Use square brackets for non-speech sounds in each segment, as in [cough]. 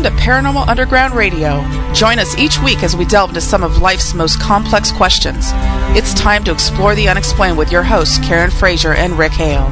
Welcome to Paranormal Underground Radio. Join us each week as we delve into some of life's most complex questions. It's time to explore the unexplained with your hosts, Karen Frazier and Rick Hale.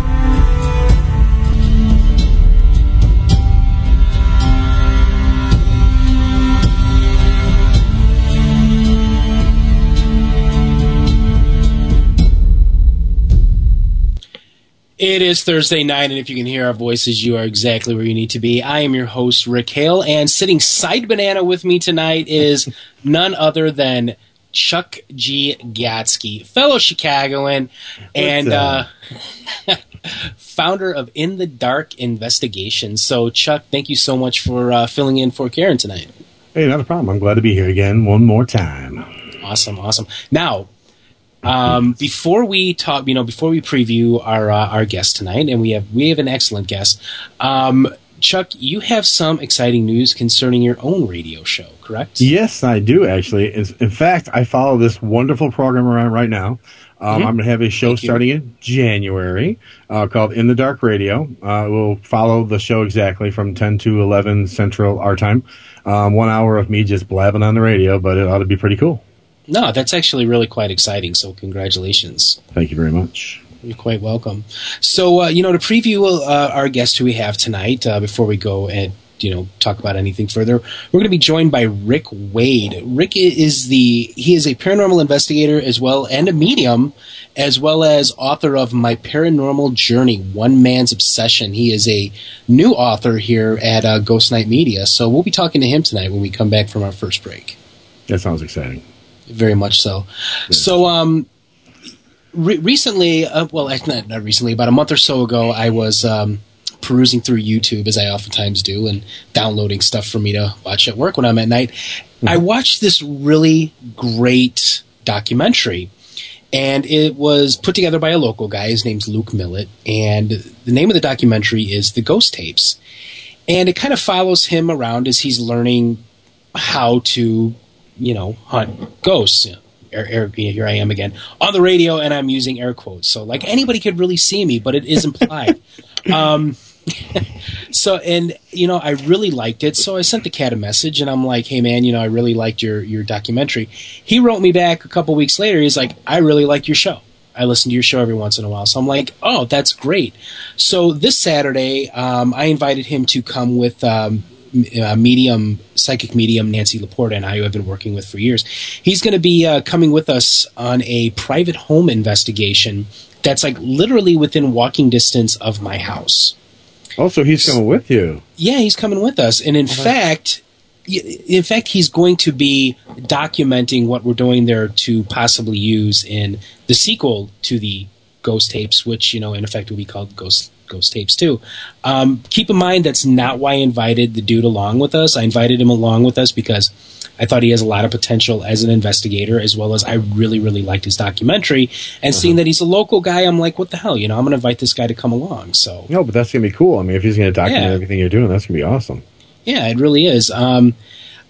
It is Thursday night, and if you can hear our voices, you are exactly where you need to be. I am your host, Rick Hale, and sitting side banana with me tonight is [laughs] none other than Chuck G. Gatsky, fellow Chicagoan, and uh, [laughs] founder of In the Dark Investigations. So, Chuck, thank you so much for uh, filling in for Karen tonight. Hey, not a problem. I'm glad to be here again one more time. Awesome, awesome. Now, um, before we talk, you know, before we preview our uh, our guest tonight, and we have we have an excellent guest. Um, Chuck, you have some exciting news concerning your own radio show, correct? Yes, I do actually. In, fact, I follow this wonderful program around right now. Um, mm-hmm. I'm going to have a show Thank starting you. in January uh, called In the Dark Radio. Uh, we'll follow the show exactly from 10 to 11 Central our time. Um, one hour of me just blabbing on the radio, but it ought to be pretty cool. No, that's actually really quite exciting. So congratulations. Thank you very much. You're quite welcome. So, uh, you know, to preview uh, our guest who we have tonight, uh, before we go and you know talk about anything further, we're going to be joined by Rick Wade. Rick is the he is a paranormal investigator as well and a medium, as well as author of My Paranormal Journey: One Man's Obsession. He is a new author here at uh, Ghost Night Media. So we'll be talking to him tonight when we come back from our first break. That sounds exciting very much so. Yeah. So, um, re- recently, uh, well, not, not recently, about a month or so ago, I was um, perusing through YouTube as I oftentimes do and downloading stuff for me to watch at work when I'm at night. Mm-hmm. I watched this really great documentary. And it was put together by a local guy. His name's Luke Millett. And the name of the documentary is The Ghost Tapes. And it kind of follows him around as he's learning how to you know, hunt ghosts. Air, air, here I am again on the radio, and I'm using air quotes. So, like anybody could really see me, but it is implied. [laughs] um, [laughs] so, and you know, I really liked it. So I sent the cat a message, and I'm like, "Hey, man, you know, I really liked your your documentary." He wrote me back a couple weeks later. He's like, "I really like your show." I listen to your show every once in a while. So I'm like, oh, that's great. So this Saturday, um, I invited him to come with um, uh, medium, psychic medium Nancy Laporta and I, who have been working with for years. He's going to be uh, coming with us on a private home investigation that's like literally within walking distance of my house. Oh, so he's coming with you? Yeah, he's coming with us, and in uh-huh. fact, in fact, he's going to be documenting what we're doing there to possibly use in the sequel to the Ghost tapes, which you know, in effect, will be called Ghost Ghost Tapes too. Um, keep in mind that's not why I invited the dude along with us. I invited him along with us because I thought he has a lot of potential as an investigator, as well as I really, really liked his documentary. And uh-huh. seeing that he's a local guy, I'm like, what the hell? You know, I'm going to invite this guy to come along. So no, but that's going to be cool. I mean, if he's going to document yeah. everything you're doing, that's going to be awesome. Yeah, it really is. Um,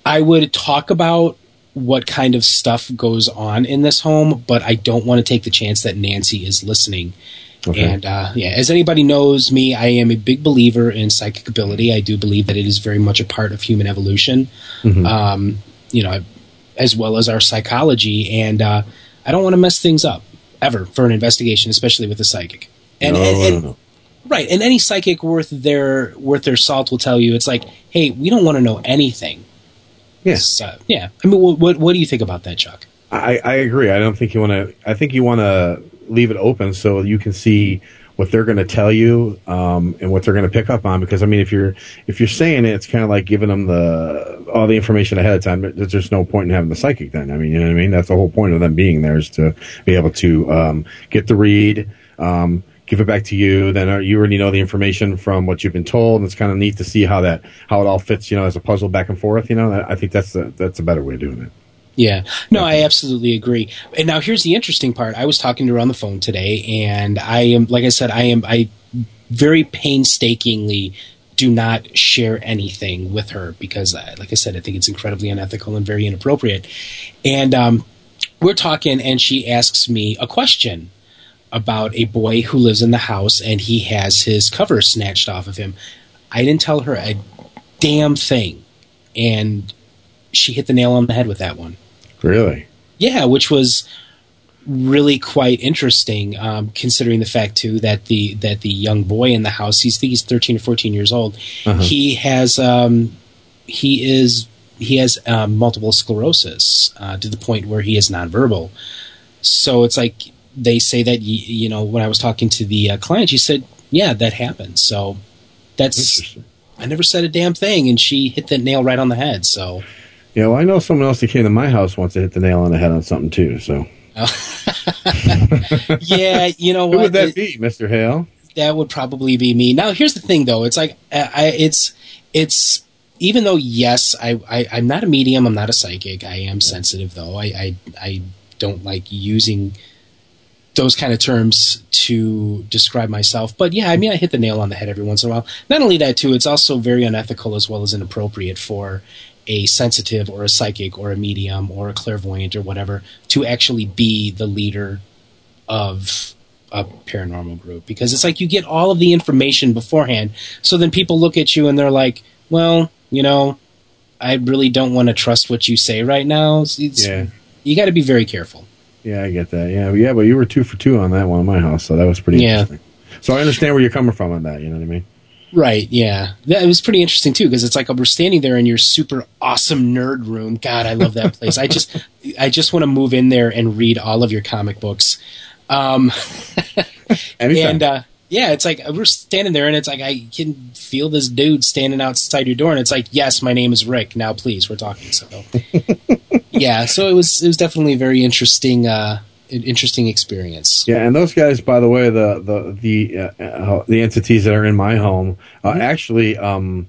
I would talk about what kind of stuff goes on in this home, but I don't want to take the chance that Nancy is listening Okay. And uh, yeah, as anybody knows me, I am a big believer in psychic ability. I do believe that it is very much a part of human evolution, mm-hmm. um, you know, as well as our psychology. And uh, I don't want to mess things up ever for an investigation, especially with a psychic. And, no, and, and, no, right, and any psychic worth their worth their salt will tell you it's like, hey, we don't want to know anything. Yes, uh, yeah. I mean, what, what what do you think about that, Chuck? I, I agree. I don't think you want to. I think you want to leave it open so you can see what they're going to tell you um, and what they're going to pick up on. Because I mean, if you're if you're saying it, it's kind of like giving them the all the information ahead of time. There's just no point in having the psychic then. I mean, you know what I mean? That's the whole point of them being there is to be able to um, get the read. Um, give it back to you. Then uh, you already know the information from what you've been told. And it's kind of neat to see how that how it all fits, you know, as a puzzle back and forth. You know, I think that's that's a better way of doing it. Yeah. No, I absolutely agree. And now here's the interesting part. I was talking to her on the phone today and I am like I said, I am I very painstakingly do not share anything with her because uh, like I said, I think it's incredibly unethical and very inappropriate. And um, we're talking and she asks me a question about a boy who lives in the house and he has his cover snatched off of him. I didn't tell her a damn thing, and she hit the nail on the head with that one. Really? Yeah, which was really quite interesting, um, considering the fact too that the that the young boy in the house, he's he's thirteen or fourteen years old. Uh-huh. He has um, he is he has um, multiple sclerosis uh, to the point where he is nonverbal. So it's like they say that you, you know when I was talking to the uh, client, she said, "Yeah, that happens." So that's I never said a damn thing, and she hit the nail right on the head. So Yeah, well, I know someone else that came to my house once to hit the nail on the head on something too. So [laughs] yeah, you know [laughs] who what? would that It- be, Mister Hale? that would probably be me. Now, here's the thing, though. It's like I, I it's it's even though yes, I, I I'm not a medium. I'm not a psychic. I am sensitive, though. I I, I don't like using those kind of terms to describe myself. But yeah, I mean, I hit the nail on the head every once in a while. Not only that, too, it's also very unethical as well as inappropriate for a sensitive or a psychic or a medium or a clairvoyant or whatever to actually be the leader of a paranormal group because it's like you get all of the information beforehand. So then people look at you and they're like, well, you know, I really don't want to trust what you say right now. It's- Yeah, You got to be very careful. yeah, I get that. Yeah, yeah, but you were two for two on that one in my house, so that was pretty Yeah. interesting. So I understand where you're coming from on that. You know what I mean? Right, yeah. That, it was pretty interesting too because it's like we're standing there in your super awesome nerd room. God, I love that place. I just I just want to move in there and read all of your comic books. Um [laughs] and uh yeah, it's like we're standing there and it's like I can feel this dude standing outside your door and it's like, "Yes, my name is Rick. Now please, we're talking." So [laughs] Yeah, so it was it was definitely a very interesting uh an interesting experience. Yeah, and those guys, by the way, the the the uh, uh, the entities that are in my home uh, actually um,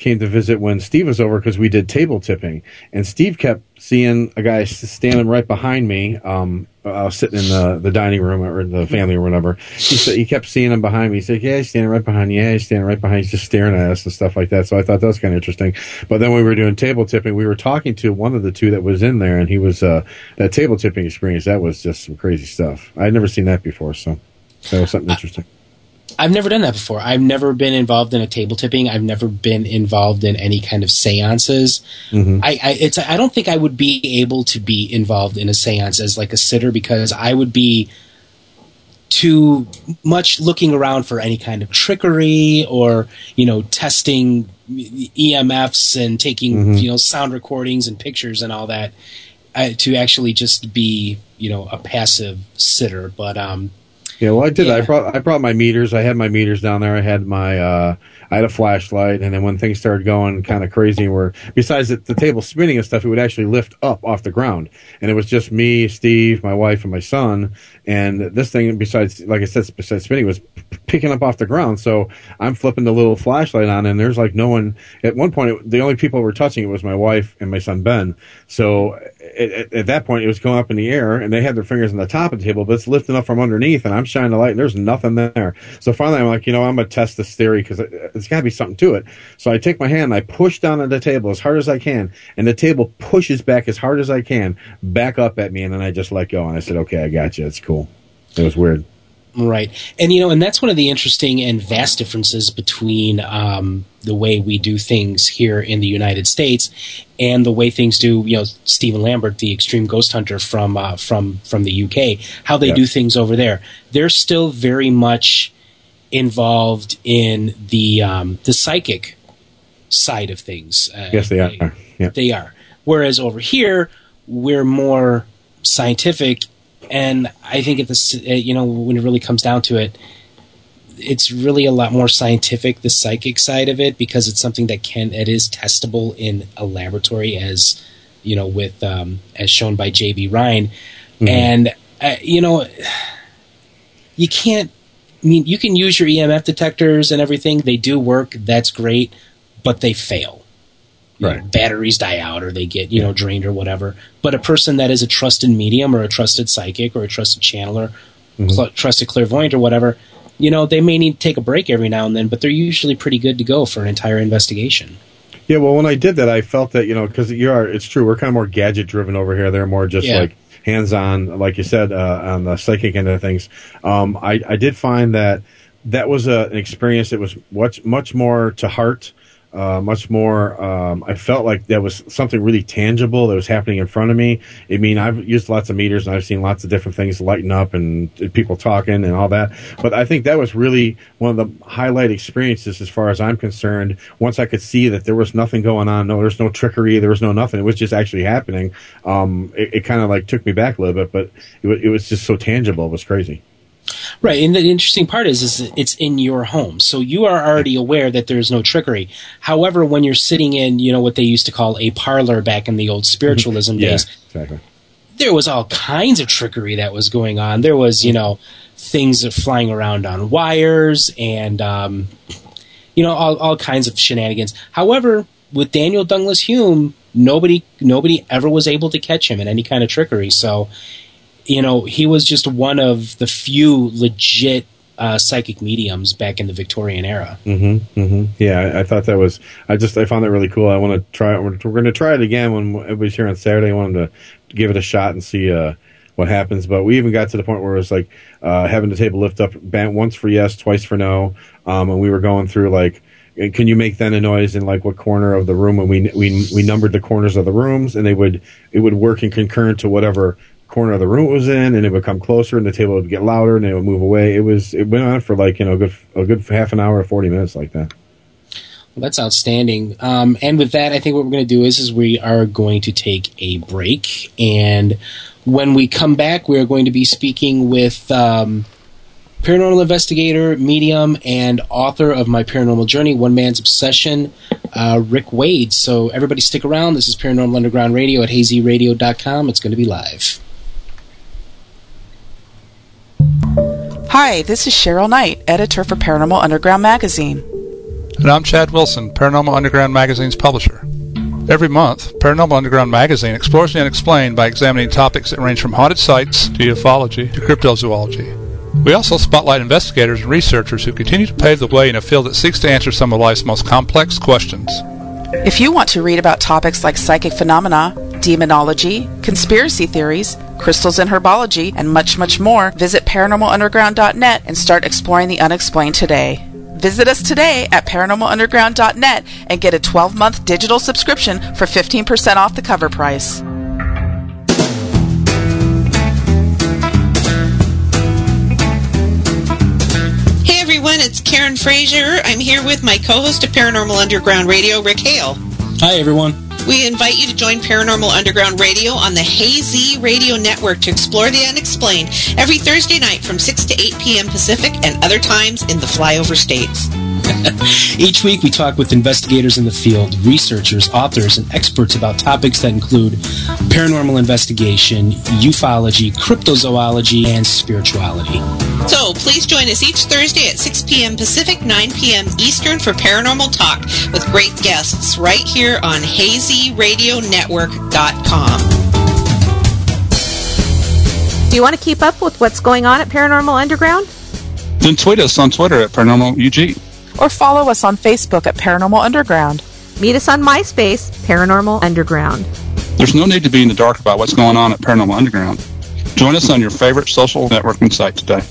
came to visit when Steve was over because we did table tipping, and Steve kept seeing a guy standing right behind me. Um, I was sitting in the, the dining room or the family or whatever. He said he kept seeing him behind me. He said, "Yeah, he's standing right behind you. Yeah, he's standing right behind. You. He's just staring at us and stuff like that." So I thought that was kind of interesting. But then when we were doing table tipping, we were talking to one of the two that was in there, and he was uh, that table tipping experience. That was just some crazy stuff. I'd never seen that before, so that was something interesting. I've never done that before. I've never been involved in a table tipping. I've never been involved in any kind of seances. Mhm. I, I it's I don't think I would be able to be involved in a seance as like a sitter because I would be too much looking around for any kind of trickery or you know testing EMFs and taking Mhm. you know sound recordings and pictures and all that uh, to actually just be you know a passive sitter. But um, Yeah, well, I did. I brought I brought my meters. I had my meters down there. I had my uh, I had a flashlight, and then when things started going kind of crazy, where besides the, the table spinning and stuff, it would actually lift up off the ground, and it was just me, Steve, my wife, and my son. And this thing, besides, like I said, besides spinning, was p- picking up off the ground. So I'm flipping the little flashlight on, and there's like no one. At one point, it, the only people were touching it was my wife and my son Ben. So at, at, at that point, it was going up in the air, and they had their fingers on the top of the table, but it's lifting up from underneath, and I'm shining the light, and there's nothing there. So finally, I'm like, you know, I'm gonna test this theory because it's got to be something to it. So I take my hand, and I push down on the table as hard as I can, and the table pushes back as hard as I can, back up at me, and then I just let go, and I said, okay, I got you. It's cool. It was weird. Right. And, you know, and that's one of the interesting and vast differences between um, the way we do things here in the United States and the way things do, you know, Stephen Lambert, the extreme ghost hunter from, uh, from, from the UK, how they Yeah. do things over there. They're still very much involved in the, um, the psychic side of things. Uh, Yes, they are. Yeah. they are. Whereas over here, we're more scientific, and I think at this, uh, you know, when it really comes down to it, it's really a lot more scientific, the psychic side of it, because it's something that can, it is testable in a laboratory, as you know, with um, as shown by J.B. Rhine, and uh, you know, you can't. I mean, you can use your EMF detectors and everything; they do work. That's great, but they fail you know, batteries die out or they get you know drained or whatever. But a person that is a trusted medium or a trusted psychic or a trusted channeler, cl- trusted clairvoyant or whatever, you know, they may need to take a break every now and then, but they're usually pretty good to go for an entire investigation. Yeah, well, when I did that, I felt that you know because you are. It's true. We're kind of more gadget driven over here. They're more just Yeah. like hands on, like you said, uh, on the psychic end of things. Um, I I did find that that was a, an experience that was much much more to heart. Uh, much more. Um, I felt like there was something really tangible that was happening in front of me. I mean, I've used lots of meters and I've seen lots of different things lighten up and people talking and all that. But I think that was really one of the highlight experiences as far as I'm concerned. Once I could see that there was nothing going on, no, there's no trickery, there was no nothing. It was just actually happening. Um, it, it kind of like took me back a little bit, but it, it was just so tangible. It was crazy. Right, and the interesting part is, is it's in your home, so you are already aware that there's no trickery. However, when you're sitting in, you know what they used to call a parlor back in the old spiritualism yeah, days, exactly. there was all kinds of trickery that was going on. There was, you know, things flying around on wires and, um, you know, all, all kinds of shenanigans. However, with Daniel Douglas Home, nobody nobody ever was able to catch him in any kind of trickery. So you know, he was just one of the few legit uh, psychic mediums back in the Victorian era. Mm-hmm, mm-hmm. Yeah, I, I, thought that was. I just I found that really cool. I want to try it. We're, we're going to try it again when everybody's here on Saturday. I wanted to give it a shot and see uh, what happens. But we even got to the point where it was like uh, having the table lift up once for yes, twice for no, um, and we were going through like can you make then a noise in like what corner of the room and we we we numbered the corners of the rooms and they would it would work in concurrent to whatever corner of the room it was in, and it would come closer, and the table would get louder, and it would move away. It was it went on for like you know a good a good half an hour, forty minutes like that. Well, that's outstanding. Um, and with that, I think what we're going to do is is we are going to take a break, and when we come back, we are going to be speaking with. Um, paranormal investigator, medium, and author of My Paranormal Journey, One Man's Obsession, uh, Rick Wade. So everybody stick around. This is Paranormal Underground Radio at hazyradio.com. It's going to be live. Hi, this is Cheryl Knight, editor for Paranormal Underground Magazine. And I'm Chad Wilson, Paranormal Underground Magazine's publisher. Every month, Paranormal Underground Magazine explores the unexplained by examining topics that range from haunted sites to ufology to cryptozoology. We also spotlight investigators and researchers who continue to pave the way in a field that seeks to answer some of life's most complex questions. If you want to read about topics like psychic phenomena, demonology, conspiracy theories, crystals and herbology, and much, much more, visit paranormalunderground.net and start exploring the unexplained today. Visit us today at paranormalunderground.net and get a 12 month digital subscription for 15% off the cover price. Everyone, it's Karen Frazier. I'm here with my co host of Paranormal Underground Radio, Rick Hale. Hi everyone. We invite you to join Paranormal Underground Radio on the Hazy Radio Network to explore the unexplained every Thursday night from 6 to 8 p.m. Pacific and other times in the flyover states. [laughs] Each week, we talk with investigators in the field, researchers, authors, and experts about topics that include paranormal investigation, ufology, cryptozoology, and spirituality. So please join us each Thursday at 6 p.m. Pacific, 9 p.m. Eastern for Paranormal Talk with great guests right here on HazyRadioNetwork.com. Do you want to keep up with what's going on at Paranormal Underground? Then tweet us on Twitter at ParanormalUG or follow us on Facebook at Paranormal Underground. Meet us on MySpace, Paranormal Underground. There's no need to be in the dark about what's going on at Paranormal Underground. Join us on your favorite social networking site today.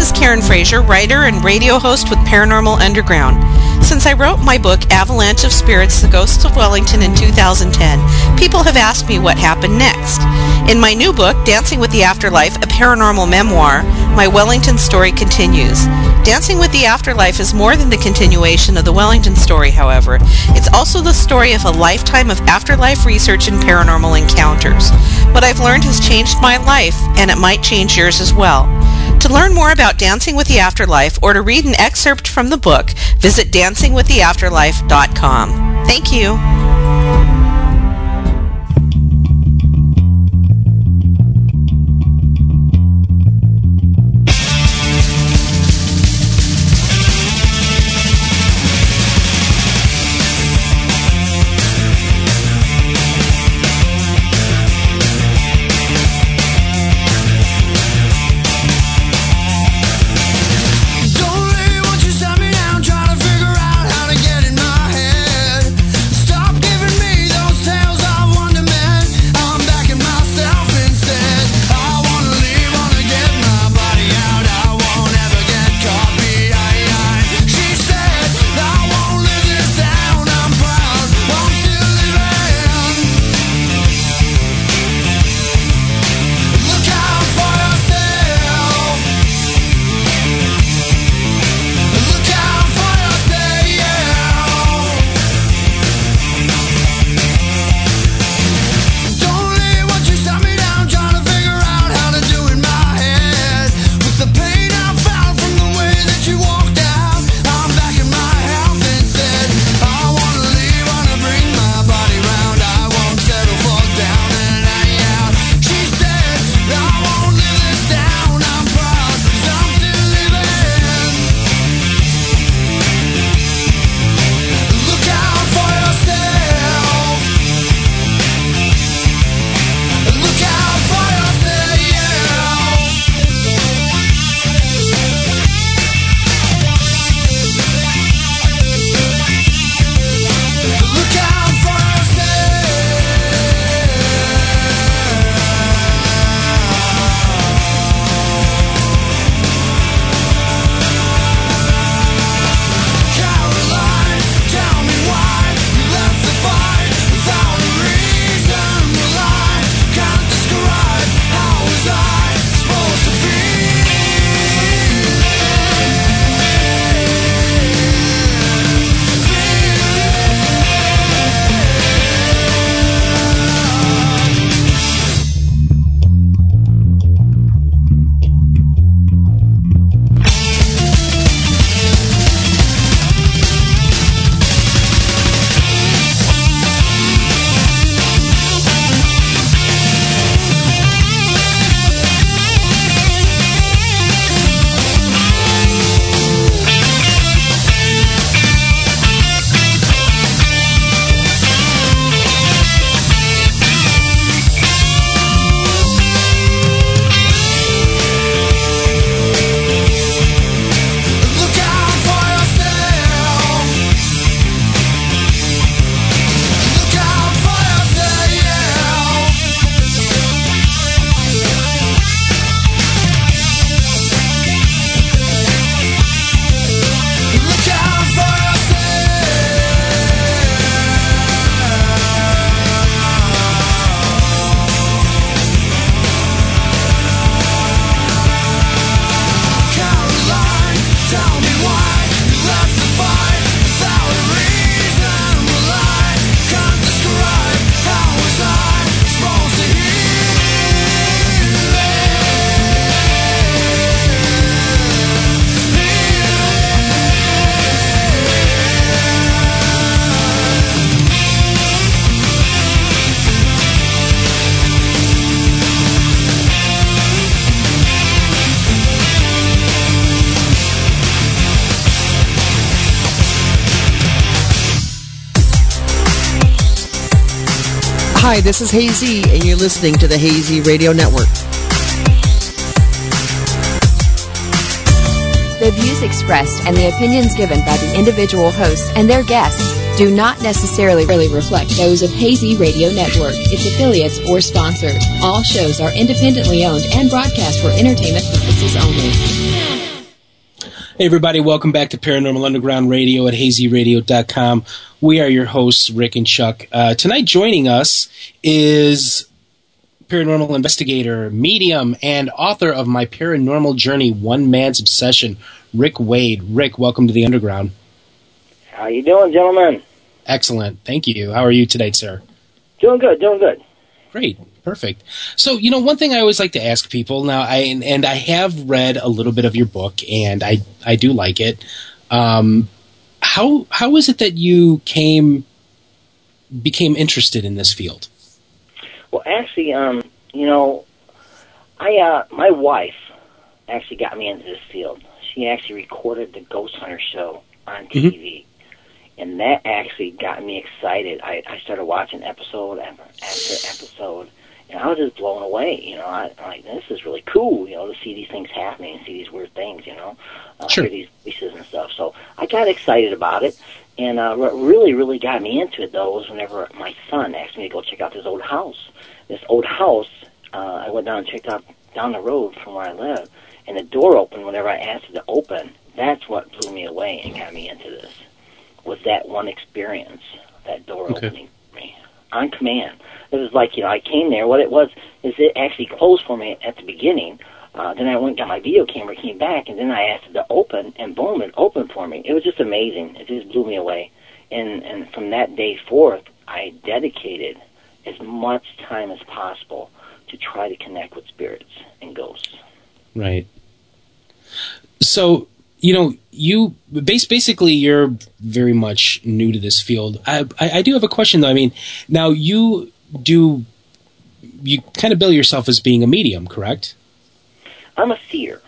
Is Karen Frazier, writer and radio host with Paranormal Underground. Since I wrote my book, Avalanche of Spirits The Ghosts of Wellington, in 2010, people have asked me what happened next. In my new book, Dancing with the Afterlife, a paranormal memoir, my Wellington story continues. Dancing with the Afterlife is more than the continuation of the Wellington story, however. It's also the story of a lifetime of afterlife research and paranormal encounters. What I've learned has changed my life, and it might change yours as well. To learn more about Dancing with the Afterlife or to read an excerpt from the book, visit dancingwiththeafterlife.com. Thank you. Hi, this is Hazy, and you're listening to the Hazy Radio Network. The views expressed and the opinions given by the individual hosts and their guests do not necessarily really reflect those of Hazy Radio Network, its affiliates, or sponsors. All shows are independently owned and broadcast for entertainment purposes only. Hey, everybody, welcome back to Paranormal Underground Radio at hazyradio.com. We are your hosts, Rick and Chuck. Uh, tonight, joining us is paranormal investigator, medium, and author of My Paranormal Journey One Man's Obsession, Rick Wade. Rick, welcome to the Underground. How are you doing, gentlemen? Excellent. Thank you. How are you today, sir? Doing good, doing good. Great. Perfect. So, you know, one thing I always like to ask people now, I and, and I have read a little bit of your book, and I I do like it. Um, how how is it that you came became interested in this field? Well, actually, um, you know, I uh, my wife actually got me into this field. She actually recorded the Ghost Hunter show on TV, mm-hmm. and that actually got me excited. I, I started watching episode after, after episode, and I was just blown away. You know, I, I'm like, this is really cool. You know, to see these things happening and see these weird things. You know, uh, sure. hear these voices stuff. So I got excited about it. And uh, what really, really got me into it, though, was whenever my son asked me to go check out this old house. This old house, uh, I went down and checked out down the road from where I live, and the door opened whenever I asked it to open. That's what blew me away and got me into this. Was that one experience, that door Okay. opening for me on command? It was like you know I came there. What it was is it actually closed for me at the beginning. Uh, then I went got my video camera, came back, and then I asked it to open, and boom, it opened for me. It was just amazing. It just blew me away. And and from that day forth, I dedicated as much time as possible to try to connect with spirits and ghosts. Right. So, you know, you basically you're very much new to this field. I, I I do have a question though. I mean, now you do you kind of bill yourself as being a medium, correct? I'm a seer.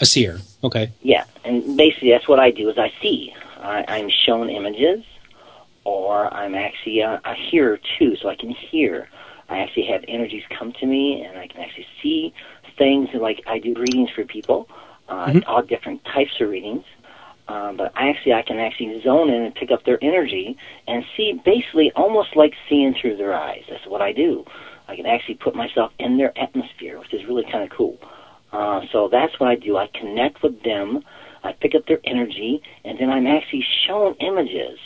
A seer. Okay. Yeah, and basically that's what I do is I see. I, I'm shown images, or I'm actually a, a hearer too, so I can hear. I actually have energies come to me, and I can actually see things. Like I do readings for people, uh, Mhm. all different types of readings. Um, but actually, I can actually zone in and pick up their energy and see, basically, almost like seeing through their eyes. That's what I do. I can actually put myself in their atmosphere, which is really kind of cool. Uh, so that's what I do. I connect with them. I pick up their energy, and then I'm actually shown images.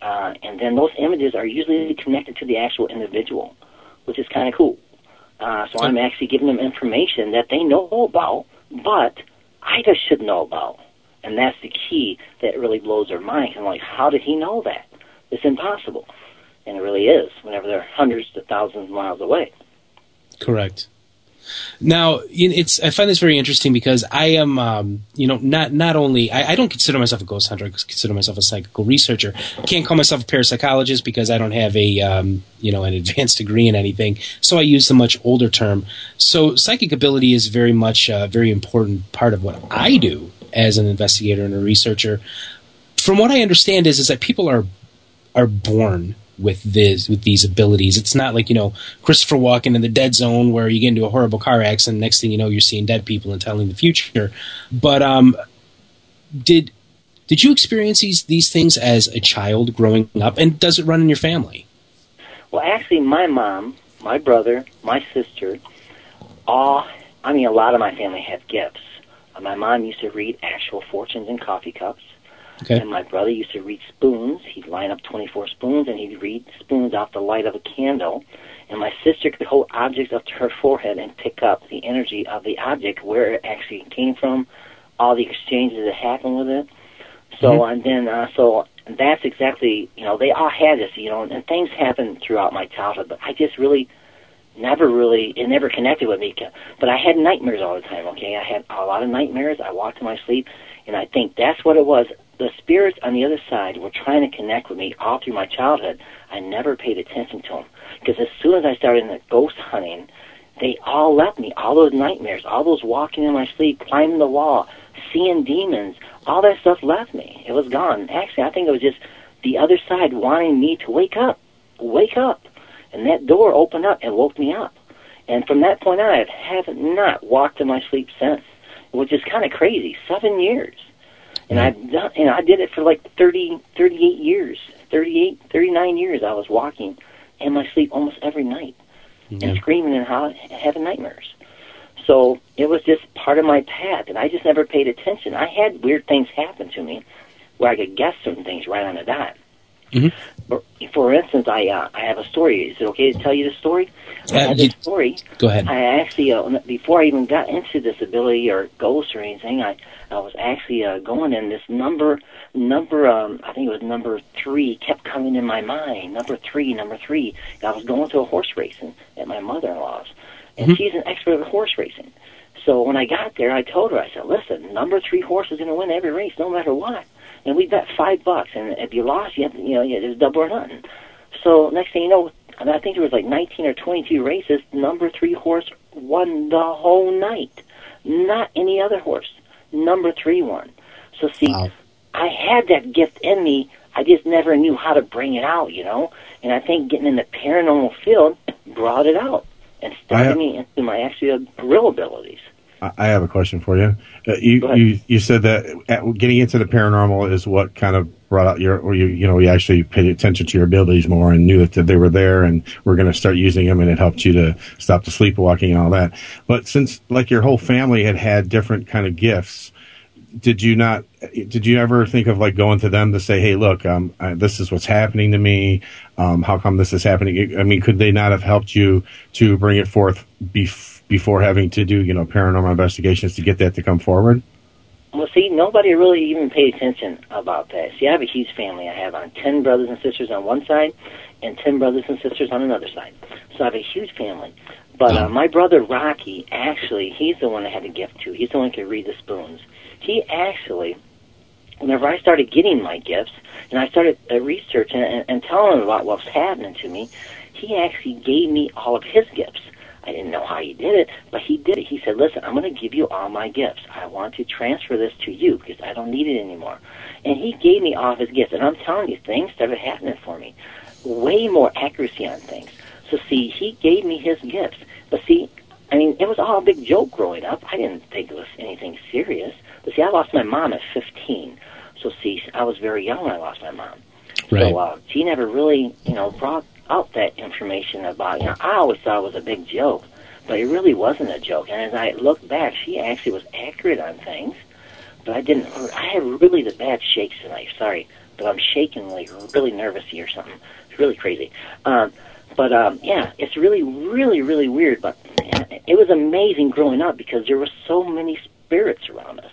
Uh, and then those images are usually connected to the actual individual, which is kind of cool. Uh, so I'm actually giving them information that they know about, but I just should know about. And that's the key that really blows their mind. I'm like, how did he know that? It's impossible. And it really is whenever they're hundreds to thousands of miles away. Correct. Now, it's I find this very interesting because I am, um, you know, not not only I, I don't consider myself a ghost hunter. I consider myself a psychical researcher. I can't call myself a parapsychologist because I don't have a, um, you know, an [laughs] advanced degree in anything. So I use the much older term. So psychic ability is very much a very important part of what I do as an investigator and a researcher. From what I understand, is is that people are are born with this with these abilities. It's not like you know Christopher Walken in the Dead Zone where you get into a horrible car accident. Next thing you know, you're seeing dead people and telling the future. But um, did did you experience these these things as a child growing up, and does it run in your family? Well, actually, my mom, my brother, my sister, all, I mean, a lot of my family have gifts. My mom used to read actual fortunes in coffee cups. Okay. And my brother used to read spoons. He'd line up 24 spoons and he'd read spoons off the light of a candle. And my sister could hold objects up to her forehead and pick up the energy of the object, where it actually came from, all the exchanges that happened with it. So, and then, uh, so that's exactly, you know, they all had this, you know, and things happened throughout my childhood, but I just really never really, it never connected with me. But I had nightmares all the time, okay? I had a lot of nightmares. I walked in my sleep, and I think that's what it was. The spirits on the other side were trying to connect with me all through my childhood. I never paid attention to them. Because as soon as I started in the ghost hunting, they all left me. All those nightmares, all those walking in my sleep, climbing the wall, seeing demons, all that stuff left me. It was gone. Actually, I think it was just the other side wanting me to wake up. Wake up. and that door opened up and woke me up. And from that point on, I have not walked in my sleep since, which is kind of crazy. Seven years. And I've done, and I did it for like 30, 38 years, 38, 39 years. I was walking in my sleep almost every night Yeah. and screaming and having nightmares. So it was just part of my path, and I just never paid attention. I had weird things happen to me where I could guess certain things right on the dot. Mhm. For, instance, I uh, I have a story. Is it okay to tell you the story? I Uh, had you- this story. Go ahead. I actually, uh, before I even got into this ability or ghost or anything, I I was actually uh, going in this number number um I think it was number three kept coming in my mind. Number three, number three. I was going to a horse racing at my mother in law's, and Mhm. she's an expert at horse racing. So when I got there, I told her, I said, "Listen, number three horse is going to win every race, no matter what." And we bet five bucks, and if you lost, you have you know, you- there's double or nothing. So next thing you know, and I think there was like 19 or 22 races. Number three horse won the whole night, not any other horse. Number three won. So see, Wow. I had that gift in me. I just never knew how to bring it out, you know. And I think getting in the paranormal field brought it out and started have- me into my actual real abilities. I have a question for you. Uh, you, you you said that at, getting into the paranormal is what kind of brought out your, or you you know, you actually paid attention to your abilities more and knew that they were there and we're going to start using them and it helped you to stop the sleepwalking and all that. But since like your whole family had had different kind of gifts, did you not? Did you ever think of like going to them to say, "Hey, look, um, I, this is what's happening to me. Um, how come this is happening?" I mean, could they not have helped you to bring it forth bef- before having to do, you know, paranormal investigations to get that to come forward? Well, see, nobody really even paid attention about that. See, I have a huge family. I have on ten brothers and sisters on one side, and ten brothers and sisters on another side. So I have a huge family. But uh, my brother Rocky, actually, he's the one I had a gift to. He's the one who could read the spoons. He actually, whenever I started getting my gifts, and I started uh, researching and, and telling him about what was happening to me, he actually gave me all of his gifts. I didn't know how he did it, but he did it. He said, "Listen, I'm going to give you all my gifts. I want to transfer this to you because I don't need it anymore." And he gave me all of his gifts, and I'm telling you, things started happening for me. Way more accuracy on things. So see, he gave me his gifts, but see, I mean, it was all a big joke growing up. I didn't think it was anything serious. But see, I lost my mom at 15. So see, I was very young when I lost my mom. Right. So uh, she never really, you know, brought out that information about. You know, I always thought it was a big joke, but it really wasn't a joke. And as I look back, she actually was accurate on things. But I didn't. I had really the bad shakes tonight. Sorry, but I'm shaking like really nervous or something. It's really crazy. Um, but um, yeah, it's really, really, really weird. But it was amazing growing up because there were so many spirits around us,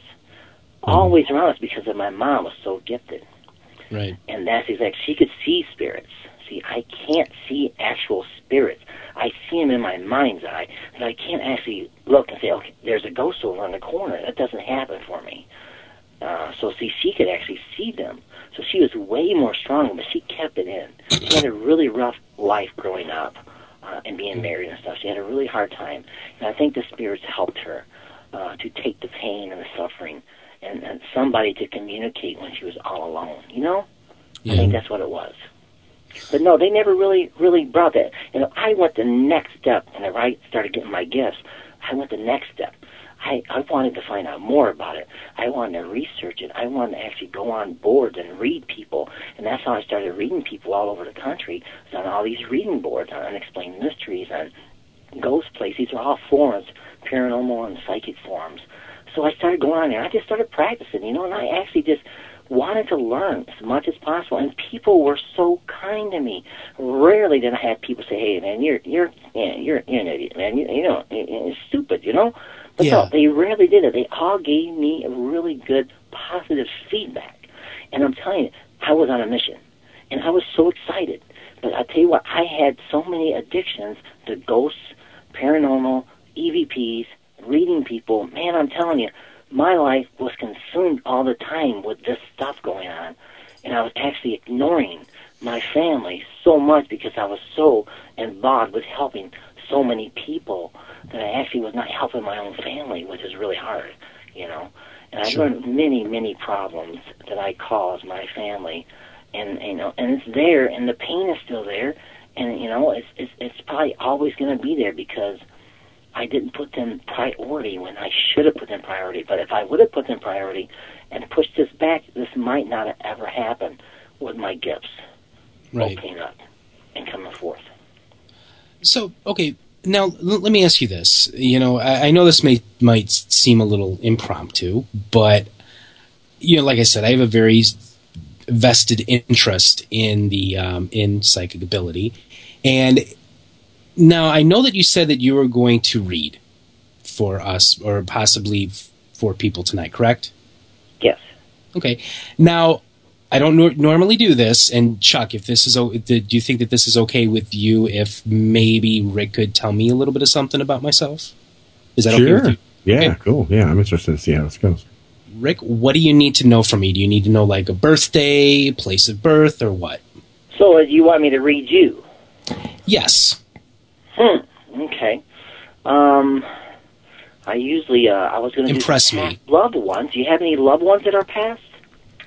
always around us because of my mom was so gifted Right. and that's exact. She could see spirits. See, I can't see actual spirits. I see them in my mind's eye, but I can't actually look and say, "Okay, there's a ghost over in the corner." That doesn't happen for me. Uh, so, see, she could actually see them. So she was way more strong, but she kept it in. She had a really rough life growing up uh, and being married and stuff. She had a really hard time, and I think the spirits helped her uh, to take the pain and the suffering, and, and somebody to communicate when she was all alone. You know. I think that's what it was. But no, they never really, really brought that. know, I went the next step whenever I started getting my gifts. I went the next step. I, I wanted to find out more about it. I wanted to research it. I wanted to actually go on boards and read people. And that's how I started reading people all over the country. It's on all these reading boards on unexplained mysteries, on ghost places. These are all forums, paranormal and psychic forums. So I started going on there. I just started practicing, you know, and I actually just wanted to learn as much as possible. And people were so kind to me. Rarely did I have people say, "Hey, man, you're you're yeah, you're, you're an idiot, man. You, you know, it's stupid," you know. But Yeah. no, they rarely did it. They all gave me really good, positive feedback. And I'm telling you, I was on a mission, and I was so excited. But I tell you what, I had so many addictions to ghosts, paranormal, EVPs, reading people. Man, I'm telling you, my life was consumed all the time with this stuff going on. And I was actually ignoring my family so much because I was so involved with helping so many people that I actually was not helping my own family, which is really hard, you know. And I Sure. learned many, many problems that I caused my family, and you know, and it's there, and the pain is still there, and you know, it's it's, it's probably always going to be there because I didn't put them priority when I should have put them priority. But if I would have put them priority and pushed this back, this might not have ever happened with my gifts Right. opening up and coming forth. So, okay, now l- let me ask you this. You know, I, I know this may might seem a little impromptu, but you know, like I said, I have a very vested interest in the um, in psychic ability, and now I know that you said that you were going to read for us or possibly f- for people tonight, correct? Yes. Okay. Now, I don't nor- normally do this, and Chuck, if this is, o- do you think that this is okay with you? If maybe Rick could tell me a little bit of something about myself, is that okay sure. with you? Yeah, Okay. cool. Yeah, I'm interested to see how this goes. Rick, what do you need to know from me? Do you need to know like a birthday, place of birth, or what? So, uh, you want me to read you? Yes. Hmm. Okay. Um, I usually, uh, I was going to Impress do me. loved ones. Do you have any loved ones that are passed?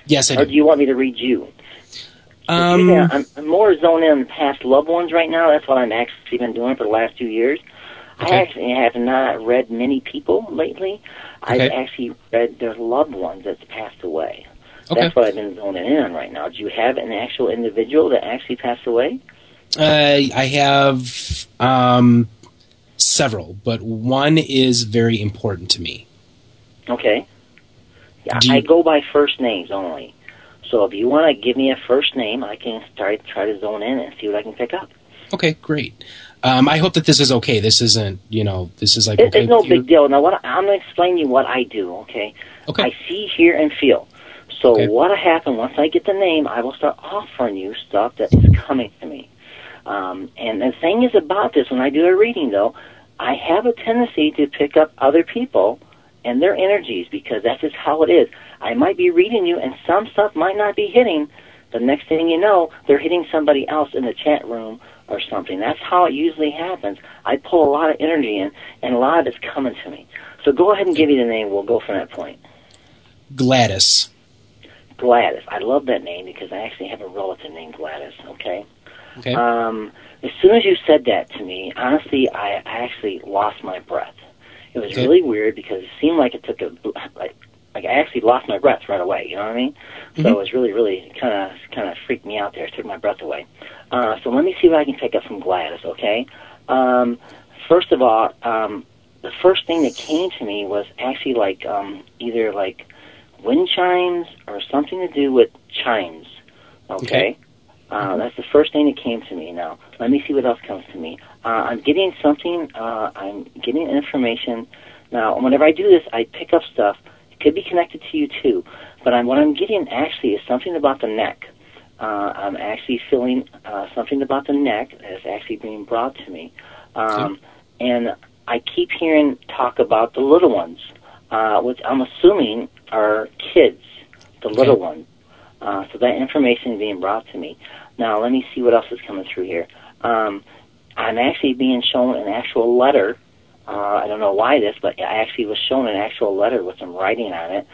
Yes, I do. Or do. you want me to read you? Um, yeah, I'm, I'm more zoned in past loved ones right now. That's what I'm actually been doing for the last two years. I actually have not read many people lately. I've actually read their loved ones that's passed away. Okay. That's what I've been zoning in on right now. Do you have an actual individual that actually passed away? Uh, I have um, several, but one is very important to me. Okay. Yeah, you- I go by first names only. So if you want to give me a first name, I can start try to zone in and see what I can pick up. Okay, great. Um, I hope that this is okay. This isn't, you know, this is like It, okay it's no big deal. Now, what I, I'm going to explain to you what I do. Okay. Okay. I see, hear, and feel. So Okay. what'll happen once I get the name? I will start offering you stuff that is coming to me. Um, and the thing is about this, when I do a reading, though, I have a tendency to pick up other people and their energies because that's just how it is. I might be reading you, and some stuff might not be hitting. The next thing you know, they're hitting somebody else in the chat room or something. That's how it usually happens. I pull a lot of energy in, and a lot of it's coming to me. So go ahead and give me the name. We'll go from that point. Gladys. Gladys. I love that name because I actually have a relative named Gladys. Okay. Okay. Um, as soon as you said that to me, honestly, I, I actually lost my breath. It was Okay. really weird because it seemed like it took a like like I actually lost my breath right away. You know what I mean? So Mhm. it was really really kind of kind of freaked me out there. It took my breath away. Uh, so let me see what I can pick up from Gladys. Okay. Um, first of all, um, the first thing that came to me was actually like um, either like wind chimes or something to do with chimes. Okay. Okay. Uh, that's the first thing that came to me. Now, let me see what else comes to me. Uh, I'm getting something. Uh, I'm getting information. Now, whenever I do this, I pick up stuff. It could be connected to you too, but I'm, what I'm getting actually is something about the neck. Uh, I'm actually feeling uh, something about the neck that is actually being brought to me, um, and I keep hearing talk about the little ones, uh, which I'm assuming are kids, the little ones. Uh, so that information is being brought to me. Now, let me see what else is coming through here. Um, I'm actually being shown an actual letter. Uh, I don't know why this, but I actually was shown an actual letter with some writing on it.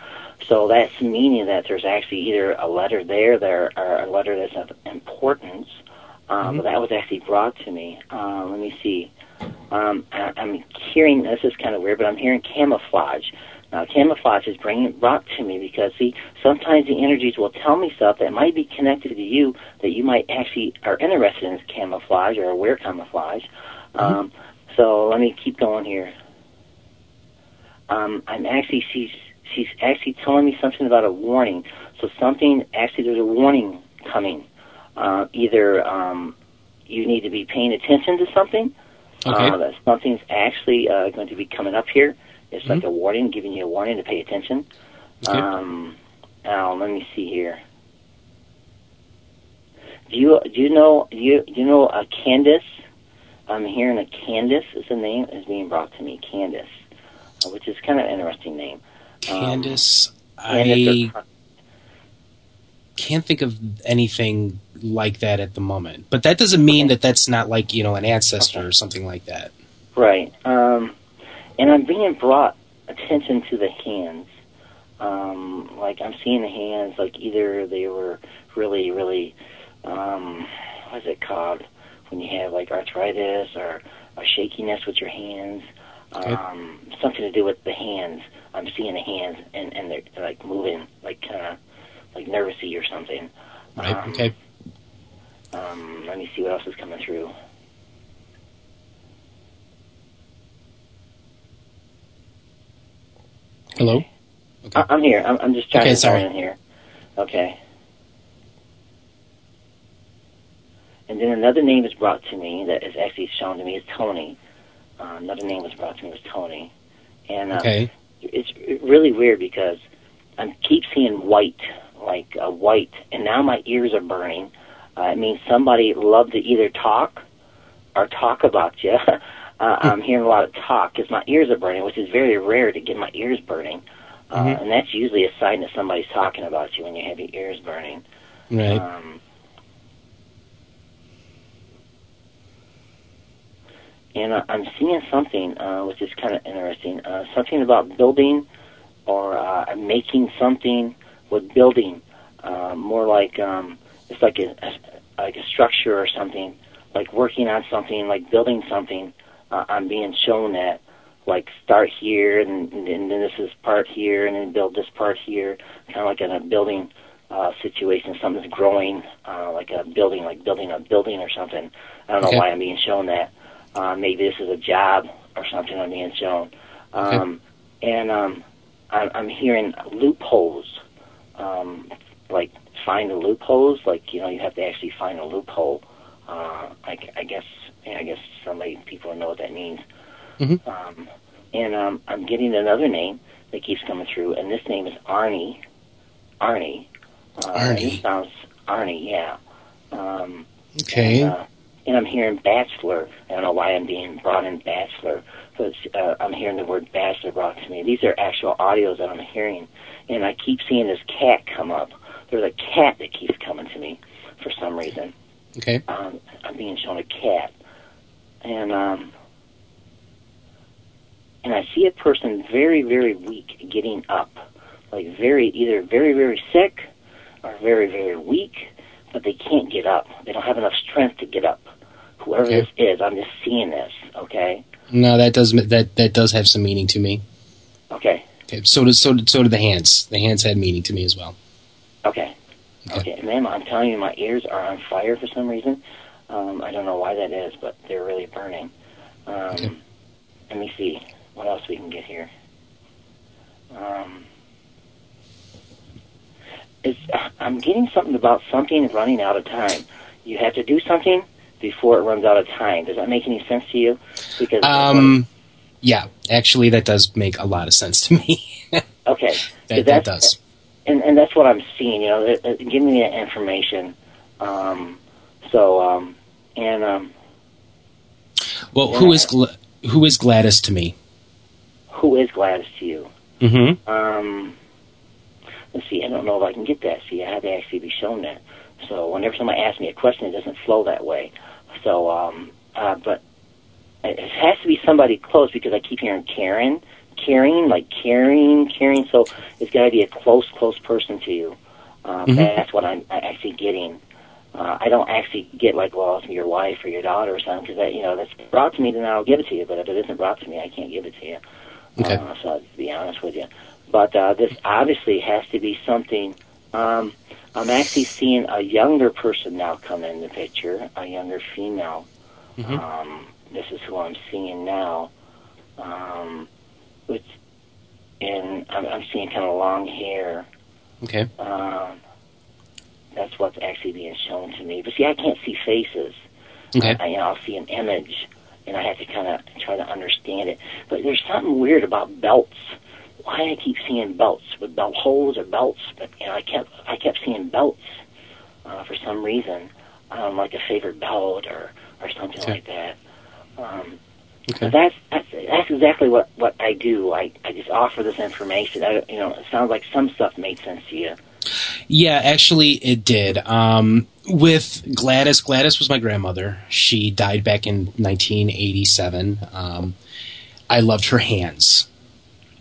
So that's meaning that there's actually either a letter there, there, or a letter that's of importance. Um, But that was actually brought to me. Uh, let me see. Um, I, I'm hearing this is kind of weird, but I'm hearing camouflage. Now, camouflage is bringing brought to me because see, sometimes the energies will tell me stuff that might be connected to you that you might actually are interested in camouflage or wear camouflage. Um, so let me keep going here. Um, I'm actually she's she's actually telling me something about a warning. So something actually there's a warning coming. Uh, either um, you need to be paying attention to something. Okay. Uh, that something's actually uh, going to be coming up here. It's like Mhm. a warning, giving you a warning to pay attention. Okay. Um, now let me see here. Do you do you know do you do you know a Candace? I'm hearing a Candace is the name is being brought to me. Candace, uh, which is kind of an interesting name. Um, Candace, Candace I or- can't think of anything like that at the moment. But that doesn't mean that that's not like, you know, an ancestor or something like that. Right. Um, and I'm being brought attention to the hands. Um, like I'm seeing the hands, like either they were really, really, um, what is it called? when you have like arthritis or, or shakiness with your hands. Um, something to do with the hands. I'm seeing the hands and and they're, they're like moving, like kind of like nervousy or something. Right. Um, okay. Um, let me see what else is coming through. Hello. I- I'm here. I'm, I'm just trying Okay, to sorry. in here. Okay. And then another name is brought to me that is actually shown to me is Tony. Uh, another name was brought to me was Tony, and uh, Okay. it's really weird because I keep seeing white, like uh, white, and now my ears are burning. Uh, it means somebody loved to either talk or talk about you. [laughs] uh, I'm hearing a lot of talk because my ears are burning, which is very rare to get my ears burning. Uh, Mhm. And that's usually a sign that somebody's talking about you when you have your ears burning. Right. Um, and uh, I'm seeing something uh, which is kind of interesting. Uh, something about building or uh, making something with building. Uh, more like um, it's like a, a like a structure or something. Like working on something, like building something. Uh, I'm being shown that like start here and, and then this is part here and then build this part here, kind of like in a building uh, situation. Something's growing, uh, like a building, like building a building or something. I don't know why I'm being shown that. Uh, maybe this is a job or something I'm being shown. Um, And um, I'm, I'm hearing loopholes, um, like find the loopholes. Like you know, you have to actually find a loophole. Uh, I, I guess I guess somebody people know what that means. Mhm. Um, and um, I'm getting another name that keeps coming through, and this name is Arnie. Arnie. Uh, Arnie. Sounds Arnie, yeah. Um, Okay. and, uh, and I'm hearing bachelor. I don't know why I'm being brought in bachelor, but uh, I'm hearing the word bachelor brought to me. These are actual audios that I'm hearing, and I keep seeing this cat come up. There's a cat that keeps coming to me for some reason. Okay. Um, I'm being shown a cat, and um, and I see a person very, very weak getting up, like very either very, very sick or very, very weak, but they can't get up. They don't have enough strength to get up. Whoever Okay. this is, I'm just seeing this. Okay, No, that does that that does have some meaning to me. okay, Okay. So does so did so did the hands. The hands had meaning to me as well. okay, okay. Ma'am, I'm telling you, my ears are on fire for some reason. Um, I don't know why that is, but they're really burning. Um, Okay. Let me see what else we can get here. Um, it's, I'm getting something about something running out of time. You have to do something before it runs out of time. Does that make any sense to you? Because Um. Yeah, actually, that does make a lot of sense to me. [laughs] okay, that, that does. and and that's what I'm seeing. You know, uh, uh, give me that information. Um, so um, and um, Well, who is Gla- who is Gladys to me? who is Gladys to you? Mm-hmm. Um, let's see. I don't know if I can get that. See, I had to actually be shown that. So whenever somebody asks me a question, it doesn't flow that way. So, um, uh, but it has to be somebody close because I keep hearing Karen, caring, like caring, caring. So it's got to be a close, close person to you. Uh, Mhm. That's what I'm I- actually getting. Uh, I don't actually get like, well, it's your wife or your daughter or something because that, you know, that's brought to me, then I'll give it to you. But if it isn't brought to me, I can't give it to you. Okay. Uh, so to be honest with you, but uh, this obviously has to be something. Um, I'm actually seeing a younger person now come in the picture, a younger female. Mhm. Um, this is who I'm seeing now. Um, with, and I'm, I'm seeing kind of long hair. Okay. Um, that's what's actually being shown to me. But see, I can't see faces. Okay. I, you know, I'll see an image, and I have to kind of try to understand it. But there's something weird about belts. Why I keep seeing belts with belt holes or belts, but you know, I kept I kept seeing belts uh, for some reason, um, like a favorite belt or or something Okay. like that. Um, Okay. that's that's that's exactly what what I do. I I just offer this information. I, you know, it sounds like some stuff made sense to you. Yeah, actually, it did. Um, with Gladys, Gladys was my grandmother. She died back in 1987. Um, I loved her hands.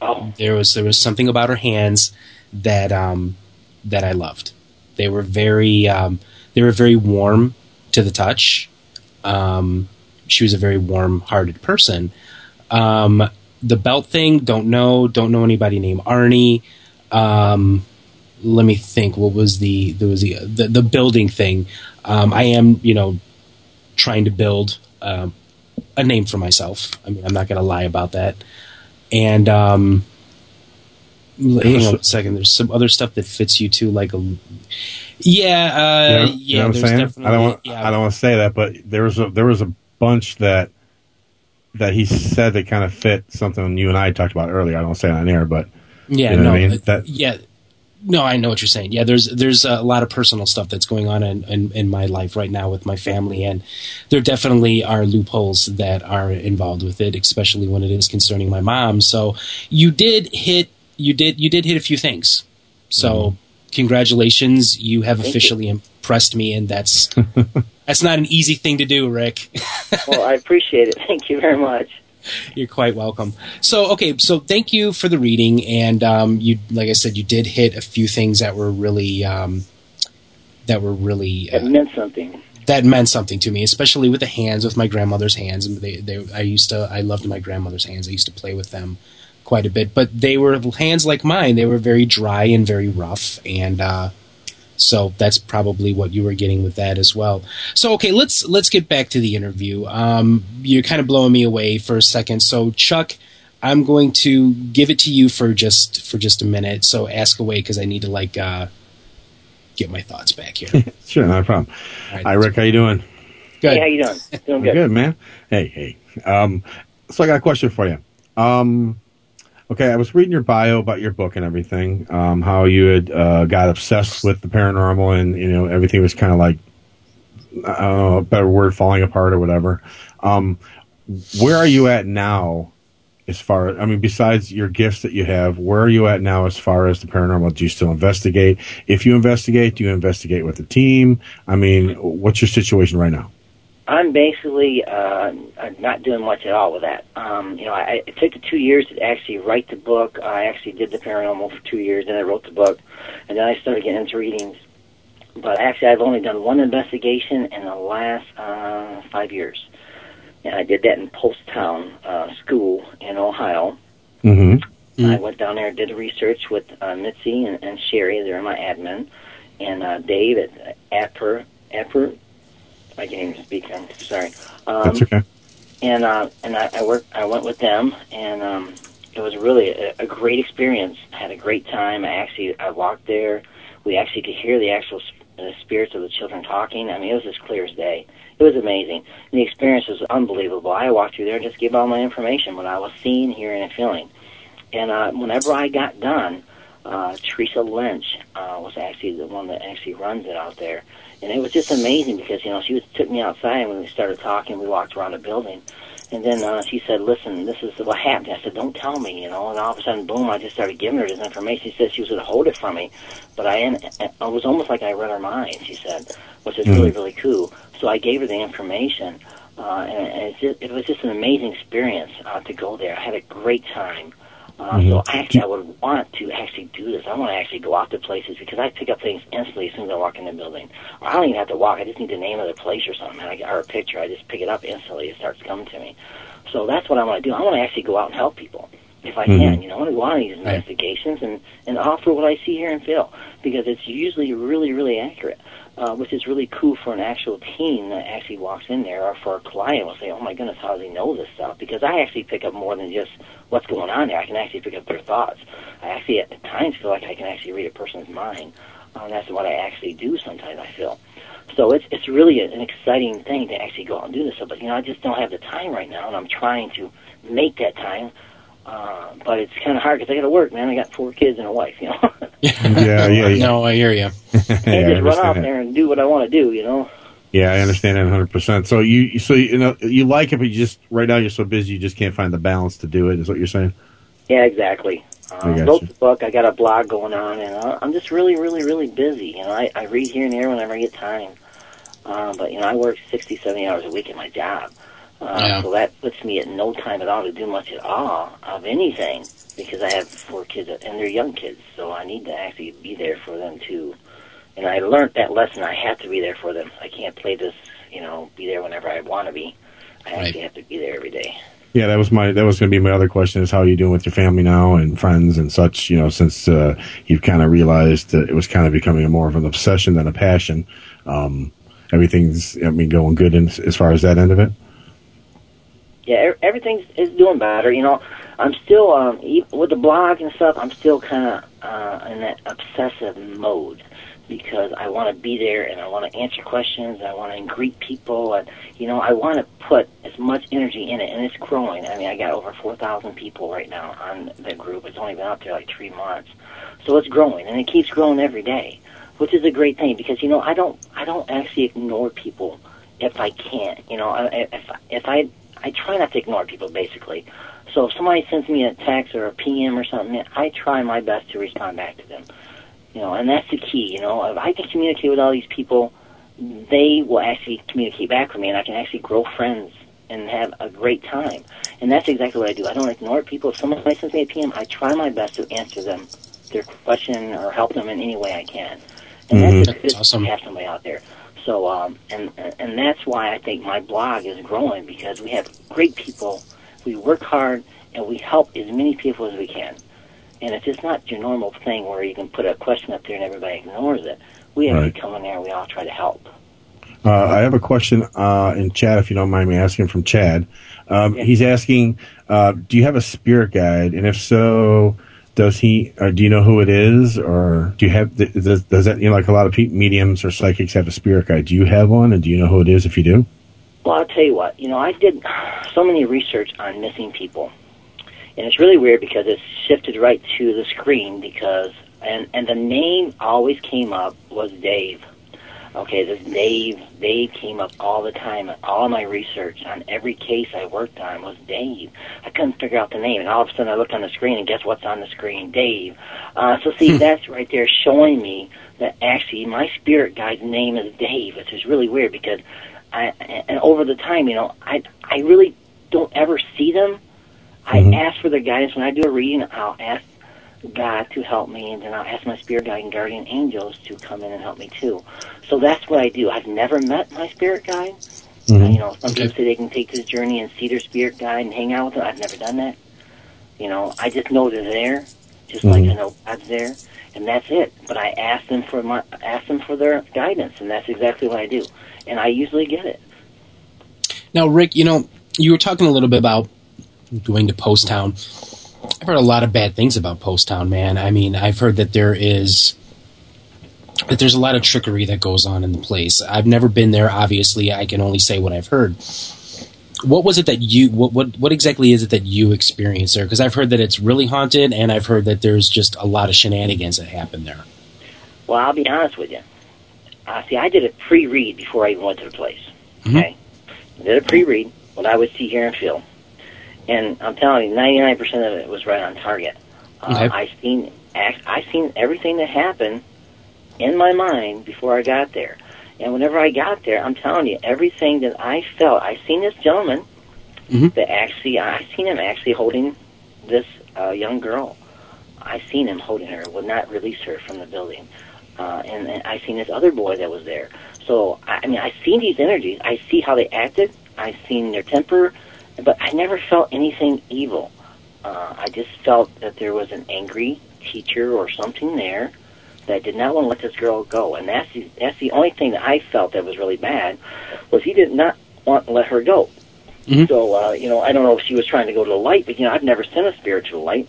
Oh, There was there was something about her hands that um, that I loved. They were very um, they were very warm to the touch. Um, she was a very warm-hearted person. Um, the belt thing, don't know. Don't know anybody named Arnie. Um, let me think. What was the there was the the, the building thing? Um, I am you know trying to build um, a name for myself. I mean, I'm not going to lie about that. And um, hang on a second. There's some other stuff that fits you too, like a yeah, uh, You know- you yeah. know what I'm saying? I don't want. yeah. I don't want to say that, but there was a there was a bunch that that he said that kind of fit something you and I talked about earlier. I don't say it on air, but Yeah, you know no, I mean. uh, That yeah, no, I know what you're saying. Yeah, there's there's a lot of personal stuff that's going on in, in, in my life right now with my family, and there definitely are loopholes that are involved with it, especially when it is concerning my mom. So you did hit you did you did hit a few things. So Mm-hmm. congratulations, you have Thank you. officially impressed me, and that's [laughs] that's not an easy thing to do, Rick. well, I appreciate it. Thank you very much. [laughs] You're quite welcome. So, okay, so thank you for the reading, and um, you, like I said, you did hit a few things that were really, um, that were really uh, meant something. that meant something to me, especially with the hands, with my grandmother's hands. And they, they, I used to, I loved my grandmother's hands. I used to play with them quite a bit, but they were hands like mine. They were very dry and very rough, and uh, so that's probably what you were getting with that as well. So okay, let's let's get back to the interview. Um, you're kind of blowing me away for a second. So Chuck, I'm going to give it to you for just for just a minute. So ask away because I need to like uh, get my thoughts back here. [laughs] sure, not a problem. All right. Hi, Rick. How you doing? Good. Hey, how you doing? [laughs] Doing Good. good. man. Hey, hey. Um, so I got a question for you. Um, okay, I was reading your bio about your book and everything. Um, how you had uh, got obsessed with the paranormal, and you know everything was kind of like I don't know a better word, falling apart or whatever. Um, where are you at now? As far, I mean, besides your gifts that you have, where are you at now as far as the paranormal? Do you still investigate? If you investigate, do you investigate with the team? I mean, what's your situation right now? I'm basically uh, not doing much at all with that. Um, you know, I, it took the two years to actually write the book. I actually did the paranormal for two years, then I wrote the book, and then I started getting into readings. But actually, I've only done one investigation in the last uh, five years, and I did that in Poasttown uh, School in Ohio. Mm-hmm. I went down there and did the research with uh, Mitzi and, and Sherry. They're my admin, and uh, Dave at Apper Apper. I can't even speak. I'm sorry. Um, That's okay. and uh, and I, I worked. I went with them, and um, it was really a, a great experience. I had a great time. I actually I walked there. We actually could hear the actual uh, spirits of the children talking. I mean, it was as clear as day. It was amazing. And the experience was unbelievable. I walked through there and just gave all my information, what I was seeing, hearing, and feeling. And uh, whenever I got done, uh, Teresa Lynch uh, was actually the one that actually runs it out there. And it was just amazing because, you know, she was, took me outside and when we started talking, we walked around the building. And then uh, she said, listen, this is what happened. I said, don't tell me, you know. And all of a sudden, boom, I just started giving her this information. She said she was going to hold it from me. But I, it was almost like I read her mind, she said, which is really, really cool. So I gave her the information. Uh, and just, it was just an amazing experience uh, to go there. I had a great time. Uh, So actually, I would want to actually do this. I want to actually go out to places because I pick up things instantly as soon as I walk in the building. Or I don't even have to walk. I just need the name of the place or something, I, or a picture. I just pick it up instantly. It starts coming to me. So that's what I want to do. I want to actually go out and help people if I can. You know, I want to go on these investigations and and offer what I see, hear, and feel because it's usually really, really accurate. Uh, which is really cool for an actual team that actually walks in there, or for a client will say, "Oh my goodness, how does he know this stuff?" Because I actually pick up more than just what's going on there. I can actually pick up their thoughts. I actually at times feel like I can actually read a person's mind. Um, that's what I actually do sometimes. I feel. So it's it's really an exciting thing to actually go out and do this stuff. But you know, I just don't have the time right now, and I'm trying to make that time. Uh, but it's kind of hard because I got to work, man. I got four kids and a wife, you know. [laughs] Yeah, yeah, [laughs] yeah. No, I hear you. [laughs] Can't Yeah, I just run off that. there and do what I want to do, you know. Yeah, I understand that 100. percent So you, so you know, you like it, but you just right now you're so busy, you just can't find the balance to do it. Is what you're saying? Yeah, exactly. I Uh, gotcha. wrote the book. I got a blog going on, and uh, I'm just really, really, really busy. You know, I, I read here and there whenever I get time. Uh, but you know, I work 60, 70 hours a week at my job, uh, Yeah. so that puts me at no time at all to do much at all of anything because I have four kids and they're young kids, so I need to actually be there for them too. And I learned that lesson. I have to be there for them. I can't play this, you know, be there whenever I want to be. I actually have to be there every day. Yeah, that was my that was going to be my other question is how are you doing with your family now and friends and such. You know, since uh, you've kind of realized that it was kind of becoming more of an obsession than a passion. Um, everything's I mean going good in, as far as that end of it. Yeah, everything's is doing better. You know, I'm still um, with the blog and stuff. I'm still kind of uh, in that obsessive mode because I want to be there and I want to answer questions. And I want to greet people, and you know, I want to put as much energy in it, and it's growing. I mean, I got over four thousand people right now on the group. It's only been out there like three months, so it's growing, and it keeps growing every day, which is a great thing because you know, I don't, I don't actually ignore people if I can't. You know, if if I I try not to ignore people basically. So if somebody sends me a text or a PM or something, I try my best to respond back to them. You know, and that's the key. You know, if I can communicate with all these people, they will actually communicate back with me, and I can actually grow friends and have a great time. And that's exactly what I do. I don't ignore people. If somebody sends me a PM, I try my best to answer them their question or help them in any way I can. And Mhm. that's just good to have somebody out there. So, um, and and that's why I think my blog is growing because we have great people. We work hard and we help as many people as we can. And it's just not your normal thing where you can put a question up there and everybody ignores it. We actually Right. come in there and we all try to help. Uh, I have a question uh, in chat, if you don't mind me asking from Chad. Um, He's asking, uh, do you have a spirit guide, and if so, does he? Or do you know who it is, or do you have? Does, does that you know like a lot of pe- mediums or psychics have a spirit guide? Do you have one, and do you know who it is if you do? Well, I'll tell you what. You know, I did so many research on missing people, and it's really weird because it's shifted right to the screen because and and the name always came up was Dave. Okay, this Dave. Dave came up all the time. All my research on every case I worked on was Dave. I couldn't figure out the name, and all of a sudden I looked on the screen, and guess what's on the screen? Dave. Uh, so see, that's right there showing me that actually my spirit guide's name is Dave, which is really weird because I, and over the time, you know, I I really don't ever see them. I ask for their guidance when I do a reading. I'll ask God to help me, and then I'll ask my spirit guide and guardian angels to come in and help me too. So that's what I do. I've never met my spirit guide. Uh, you know, some people say they can take this journey and see their spirit guide and hang out with them. I've never done that. You know, I just know they're there, just like I know God's there, and that's it. But I ask them for my ask them for their guidance, and that's exactly what I do, and I usually get it. Now, Rick, you know, you were talking a little bit about going to Poasttown. I've heard a lot of bad things about Poasttown, man. I mean, I've heard that there is that there's a lot of trickery that goes on in the place. I've never been there. Obviously, I can only say what I've heard. What was it that you? What what what exactly is it that you experienced there? Because I've heard that it's really haunted, and I've heard that there's just a lot of shenanigans that happen there. Well, I'll be honest with you. Uh, see, I did a pre-read before I even went to the place. Okay, I did a pre-read what I would see, hear, and feel, and I'm telling you, 99% of it was right on target. Uh, Okay. I seen I seen everything that happened in my mind before I got there, and whenever I got there, I'm telling you, everything that I felt, I seen this gentleman that actually, I seen him actually holding this uh, young girl. I seen him holding her, would not release her from the building. Uh, and, and I seen this other boy that was there. So I, I mean, I seen these energies. I see how they acted. I seen their temper, but I never felt anything evil. Uh, I just felt that there was an angry teacher or something there that did not want to let this girl go, and that's the, that's the only thing that I felt that was really bad was he did not want to let her go. So uh, you know, I don't know if she was trying to go to the light, but you know, I've never sent a spirit to the light.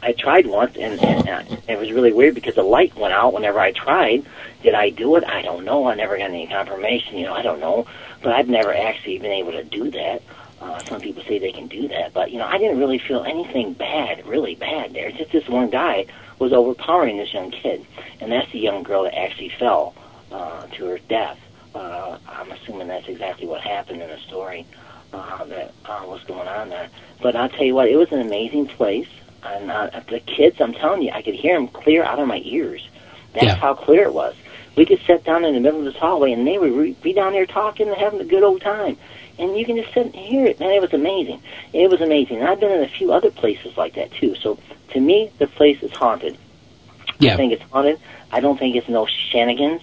I tried once, and, and uh, it was really weird because the light went out whenever I tried. Did I do it? I don't know. I never got any confirmation. You know, I don't know. But I've never actually been able to do that. Uh, some people say they can do that, but you know, I didn't really feel anything bad, really bad there. Just this one guy was overpowering this young kid, and that's the young girl that actually fell uh, to her death. Uh, I'm assuming that's exactly what happened in the story uh, that uh, was going on there. But I'll tell you what, it was an amazing place. And uh, the kids, I'm telling you, I could hear them clear out of my ears. That's Yeah. how clear it was. We could sit down in the middle of this hallway, and they would re- be down there talking and having a good old time. And you can just sit and hear it. Man, it was amazing. It was amazing. And I've been in a few other places like that, too. So to me, the place is haunted. Yeah. I think it's haunted. I don't think it's no shenanigans.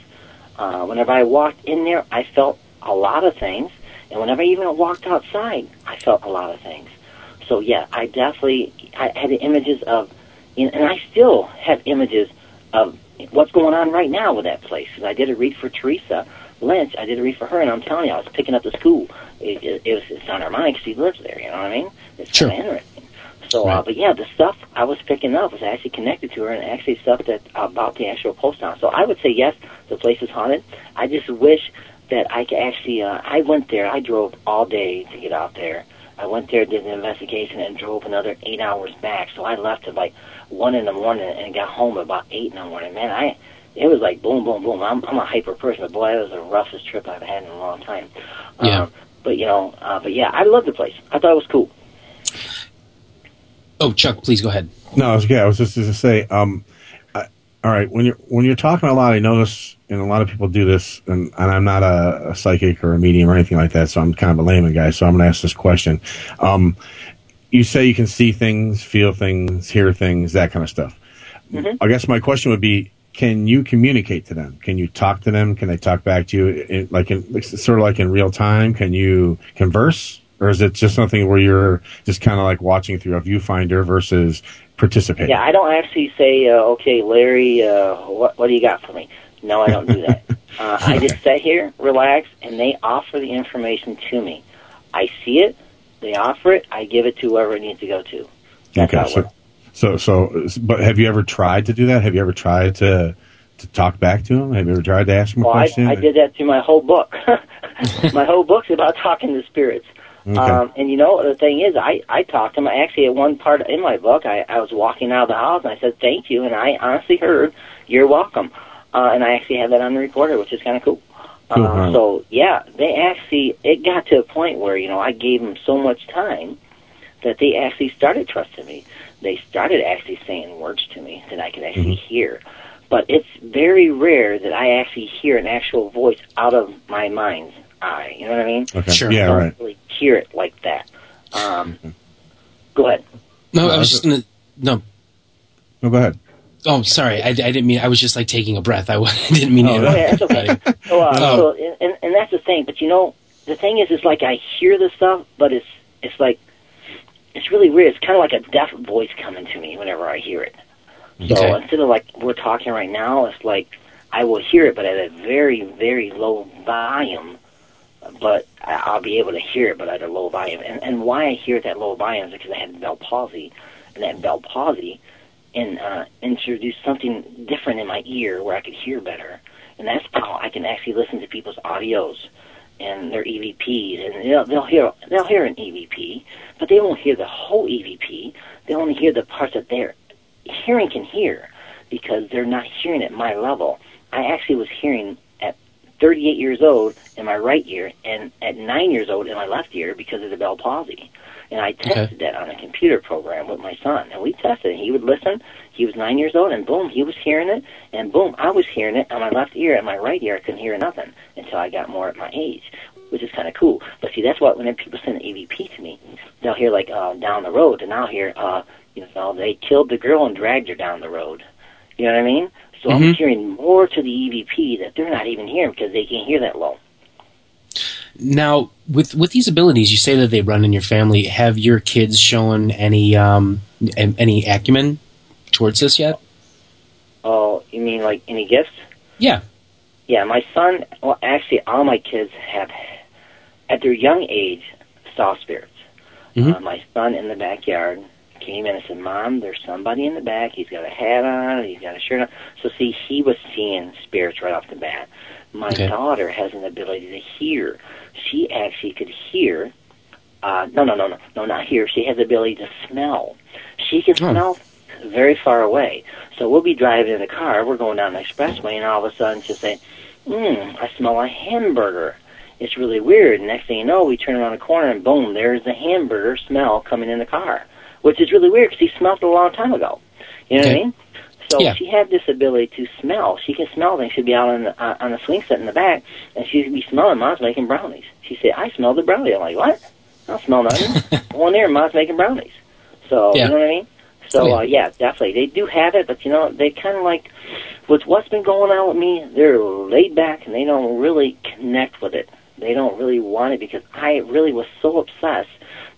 Uh, whenever I walked in there, I felt a lot of things. And whenever I even walked outside, I felt a lot of things. So yeah, I definitely I had images of, you know, and I still have images of what's going on right now with that place. 'Cause I did a read for Teresa Lynch. I did a read for her, and I'm telling you, I was picking up the school. It, it, it was it's on her mind because she lives there. You know what I mean? It's Sure. kind of interesting. So, uh, but yeah, the stuff I was picking up was actually connected to her, and actually stuff that about the actual Poasttown. So I would say yes, the place is haunted. I just wish that I could actually. Uh, I went there. I drove all day to get out there. I went there, did an investigation, and drove another eight hours back. So I left at like one in the morning and got home about eight in the morning. Man, I it was like boom, boom, boom. I'm I'm a hyper person, but boy, that was the roughest trip I've had in a long time. Yeah. Um, but you know, uh, but yeah, I loved the place. I thought it was cool. Oh, Chuck, please go ahead. No, I was yeah. I was just going to say. Um, I, all right, when you're when you're talking a lot, I notice, and a lot of people do this, and, and I'm not a, a psychic or a medium or anything like that, so I'm kind of a layman guy. So I'm going to ask this question. Um, you say you can see things, feel things, hear things, that kind of stuff. Mhm. I guess my question would be: Can you communicate to them? Can you talk to them? Can they talk back to you, in, like in sort of like in real time? Can you converse, or is it just something where you're just kind of like watching through a viewfinder versus participating? Yeah, I don't actually say, uh, okay, Larry, uh, what what do you got for me? No, I don't do that. [laughs] uh, I just sit here, relax, and they offer the information to me. I see it, they offer it, I give it to whoever it needs to go to. That's Okay, so. So, so, but have you ever tried to do that? Have you ever tried to to talk back to him? Have you ever tried to ask him a Well, question? I did that through my whole book. [laughs] my whole book's about talking to spirits. Okay. Um, and you know, the thing is, I, I talked to him. Actually, at one part in my book, I, I was walking out of the house and I said, thank you. And I honestly heard, you're welcome. Uh, and I actually had that on the recorder, which is kind of cool. Cool, Uh, so, yeah, they actually, it got to a point where, you know, I gave them so much time that they actually started trusting me. They started actually saying words to me that I could actually hear. But it's very rare that I actually hear an actual voice out of my mind's eye. You know what I mean? Okay. Sure. Yeah, I don't right. really hear it like that. Um, go ahead. No, I was just gonna. No. No, go ahead. Oh, sorry. I, I didn't mean. I was just like taking a breath. I, [laughs] didn't mean Oh, to. Oh, yeah, that's okay. So, uh, Oh. so and, and and that's the thing. But you know, the thing is, it's like I hear the stuff, but it's it's like it's really weird. It's kind of like a deaf voice coming to me whenever I hear it. So Okay. instead of like we're talking right now, it's like I will hear it, but at a very very low volume. But I- I'll be able to hear it, but at a low volume. And and why I hear it at low volume is because I had Bell palsy, and that Bell palsy and uh, introduced something different in my ear where I could hear better. And that's how I can actually listen to people's audios and their EVPs, and they'll, they'll hear they'll hear an EVP, but they won't hear the whole EVP. They only hear the parts that their hearing can hear because they're not hearing at my level. I actually was hearing at 38 years old in my right ear and at nine years old in my left ear because of the Bell palsy. And I tested that on a computer program with my son, and we tested it. And he would listen. He was nine years old, and boom, he was hearing it, and boom, I was hearing it on my left ear. And my right ear, I couldn't hear nothing until I got more at my age, which is kind of cool. But see, that's what when people send an EVP to me, they'll hear like uh, down the road, and I'll hear, uh, you know, they killed the girl and dragged her down the road. You know what I mean? So I'm Mhm. hearing more to the EVP that they're not even hearing because they can't hear that low. Now, with with these abilities, you say that they run in your family. Have your kids shown any um any acumen towards this yet? Oh, you mean like any gifts? Yeah. Yeah, my son. Well, actually, all my kids have, at their young age, saw spirits. Mhm. Uh, my son in the backyard came in and said, "Mom, there's somebody in the back. He's got a hat on. He's got a shirt on." So see, he was seeing spirits right off the bat. My Okay. daughter has an ability to hear. She actually could hear. Uh, no, no, no, no, no, not hear. She has the ability to smell. She can Oh. smell very far away. So we'll be driving in the car. We're going down the expressway, and all of a sudden she'll say, "Hmm, I smell a hamburger." It's really weird. Next thing you know, we turn around a corner, and boom, there's the hamburger smell coming in the car, which is really weird because he smelled it a long time ago. You know what I mean? So Yeah. she had this ability to smell. She can smell things. She'd be out on the, uh, on the swing set in the back, and she'd be smelling Mom's making brownies. She said, "I smell the brownie." I'm like, "What? I don't smell nothing." [laughs] Go in there, Mom's making brownies. So Yeah. you know what I mean? So Oh, yeah. uh, yeah, definitely they do have it, but you know they kind of like with what's been going on with me. They're laid back and they don't really connect with it They don't really want it because I really was so obsessed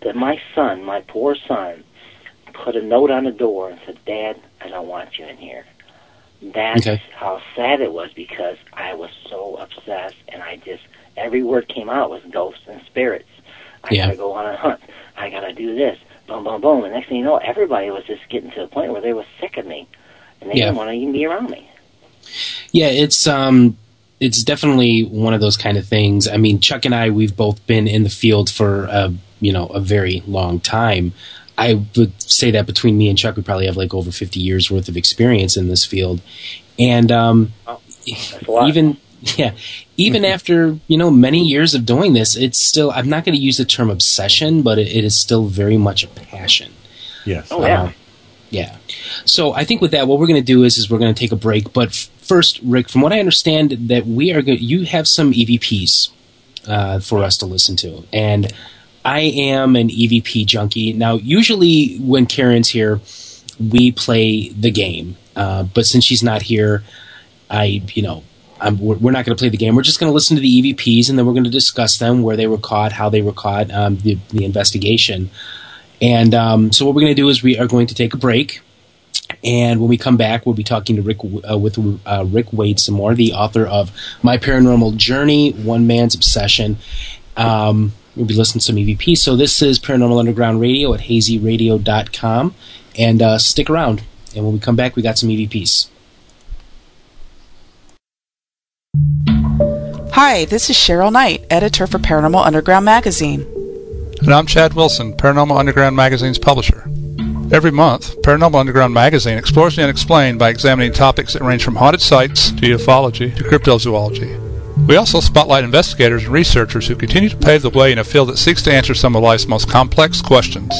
that my son, my poor son, put a note on the door and said, "Dad, I don't want you in here." That's Okay. how sad it was because I was so obsessed, and I just every word came out was ghosts and spirits. I Yeah. gotta go on a hunt. I gotta do this. Boom, boom, boom. And next thing you know, everybody was just getting to the point where they were sick of me, and they Yeah. didn't want to even be around me. Yeah, it's um, it's definitely one of those kind of things. I mean, Chuck and I, we've both been in the field for a you know a very long time. I would say that between me and Chuck, we probably have like over fifty years worth of experience in this field, and um, That's a lot. even [laughs] yeah, even after you know many years of doing this, it's still. I'm not going to use the term obsession, but it, it is still very much a passion. Yes. Oh yeah. Uh, yeah. So I think with that, what we're going to do is, is we're going to take a break. But f- first, Rick, from what I understand, that we are going, you have some EVPs uh, for us to listen to, and I am an EVP junkie. Now, usually when Karen's here, we play the game, uh, but since she's not here, I, you know. I'm, we're we're not going to play the game. We're just going to listen to the EVPs, and then we're going to discuss them, where they were caught, how they were caught, um, the, the investigation. And um, so what we're going to do is we are going to take a break. And when we come back, we'll be talking to Rick uh, with uh, Rick Wade some more, the author of My Paranormal Journey, One Man's Obsession. Um, we'll be listening to some EVP. So this is Paranormal Underground Radio at hazyradio.com. And uh, stick around. And when we come back, we got some EVPs. Hi, this is Cheryl Knight, editor for Paranormal Underground magazine. And I'm Chad Wilson, Paranormal Underground Magazine's publisher. Every month, Paranormal Underground Magazine explores the unexplained by examining topics that range from haunted sites to ufology to cryptozoology. We also spotlight investigators and researchers who continue to pave the way in a field that seeks to answer some of life's most complex questions.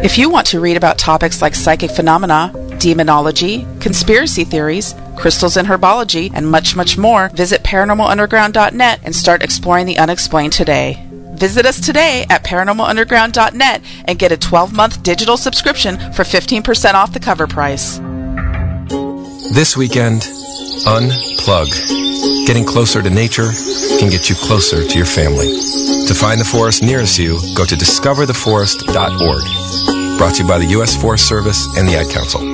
If you want to read about topics like psychic phenomena, demonology, conspiracy theories, crystals and herbology, and much, much more, visit paranormalunderground.net and start exploring the unexplained today. Visit us today at paranormalunderground.net and get a 12 month digital subscription for 15% off the cover price. This weekend, unplug. Getting closer to nature can get you closer to your family. To find the forest nearest you, go to discovertheforest.org. Brought to you by the U.S. Forest Service and the Ad Council.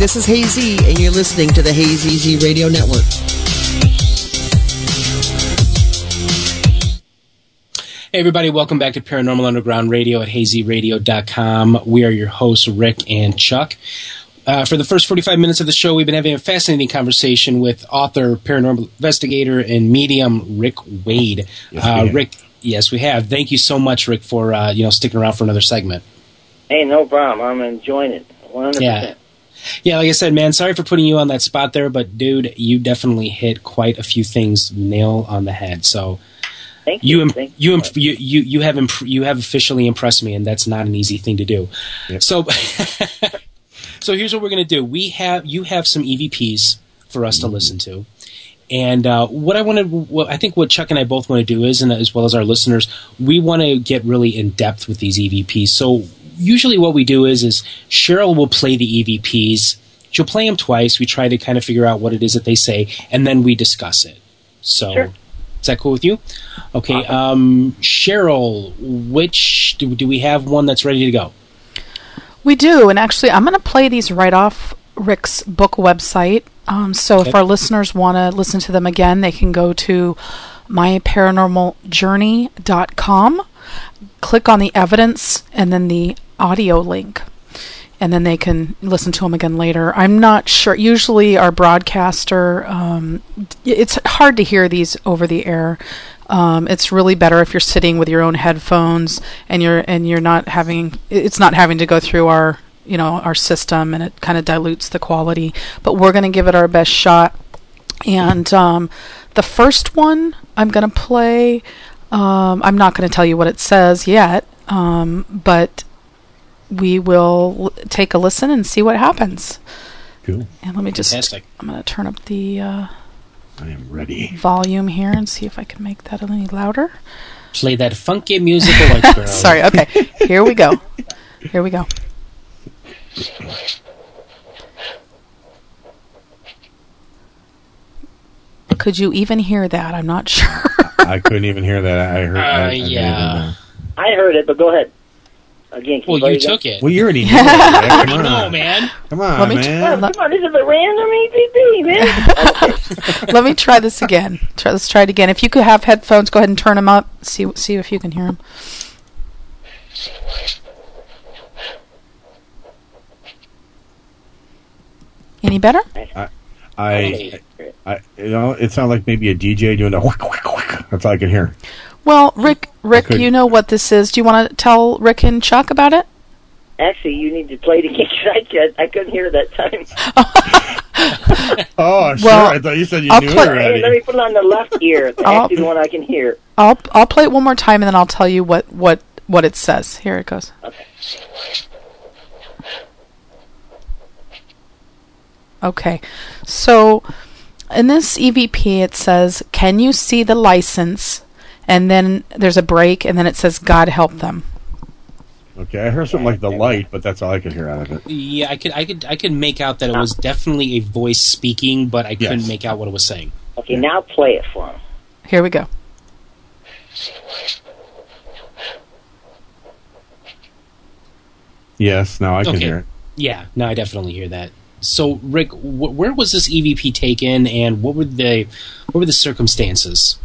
This is Hazy, and you're listening to the Hazy Z Radio Network. Hey, everybody, welcome back to Paranormal Underground Radio at hazyradio.com. We are your hosts, Rick and Chuck. Uh, for the first 45 minutes of the show, we've been having a fascinating conversation with author, paranormal investigator, and medium Rick Wade. Yes, uh. Rick, yes, we have. Thank you so much, Rick, for uh, you know sticking around for another segment. Hey, no problem. I'm enjoying it. 100%. Yeah. Yeah, like I said, man, sorry for putting you on that spot there, but dude, you definitely hit quite a few things nail on the head. So Thank you you. im- Thank you, imp- you you you have imp- you have officially impressed me, and that's not an easy thing to do. So, [laughs] so here's what we're gonna do. We have you have some EVPs for us to listen to, and uh, what I wanted, what I think, what Chuck and I both want to do is, and as well as our listeners, we want to get really in depth with these EVPs. So usually, what we do is, is Cheryl will play the EVPs. She'll play them twice. We try to kind of figure out what it is that they say, and then we discuss it. So. Sure. Is that cool with you? Okay, um, Cheryl, which do, do we have one that's ready to go? We do, and actually, I'm going to play these right off Rick's book website. Um, so if our listeners want to listen to them again, they can go to myparanormaljourney.com, click on the evidence, and then the audio link. And then they can listen to them again later. I'm not sure. Usually, our broadcaster, um, it's hard to hear these over the air. Um, it's really better if you're sitting with your own headphones and you're and you're not having it's not having to go through our you know our system and it kind of dilutes the quality. But we're going to give it our best shot. And um, the first one I'm going to play. Um, I'm not going to tell you what it says yet, um, but we will l- take a listen and see what happens. Cool. And let me just. Fantastic. I'm going to turn up the uh, I am ready. volume here and see if I can make that any louder. Play that funky musical like girl. Sorry. Okay. Here we go. Here we go. Could you even hear that? I'm not [laughs] sure. I couldn't even hear that. I heard. I, I Uh, yeah. I heard it, but go ahead. Again, Well, you again? took it. Well, you already [laughs] knew. that. I Come know, on, man. come on, Let me man. Oh, come on, this is a random EVP, man. [laughs] Let me try this again. Try, let's try it again. If you could have headphones, go ahead and turn them up. See see if you can hear them. Any better? I, I, you know, it sounded like maybe a DJ doing a whack, whack, whack. That's all I can hear. Well, Rick, Rick, you know what this is. Do you want to tell Rick and Chuck about it? Actually, you need to play it again 'cause I, could, I couldn't hear that time. [laughs] Oh, sure. Well, I thought you said you I'll knew play- Hey, already. let me put it on the left ear. It's Oh. the one I can hear. I'll I'll play it one more time and then I'll tell you what what what it says. Here it goes. Okay. Okay. So in this EVP it says, "Can you see the license?" And then there's a break and then it says, "God help them." Okay, I heard something like the light, but that's all I could hear out of it. Yeah, I could, I could, I could make out that it was definitely a voice speaking, but I couldn't Yes. make out what it was saying. Okay, now play it for him. Here we go. Yes, now I can Okay. hear it. Yeah, no, I definitely hear that. So, Rick, wh- where was this EVP taken, and what were the what were the circumstances?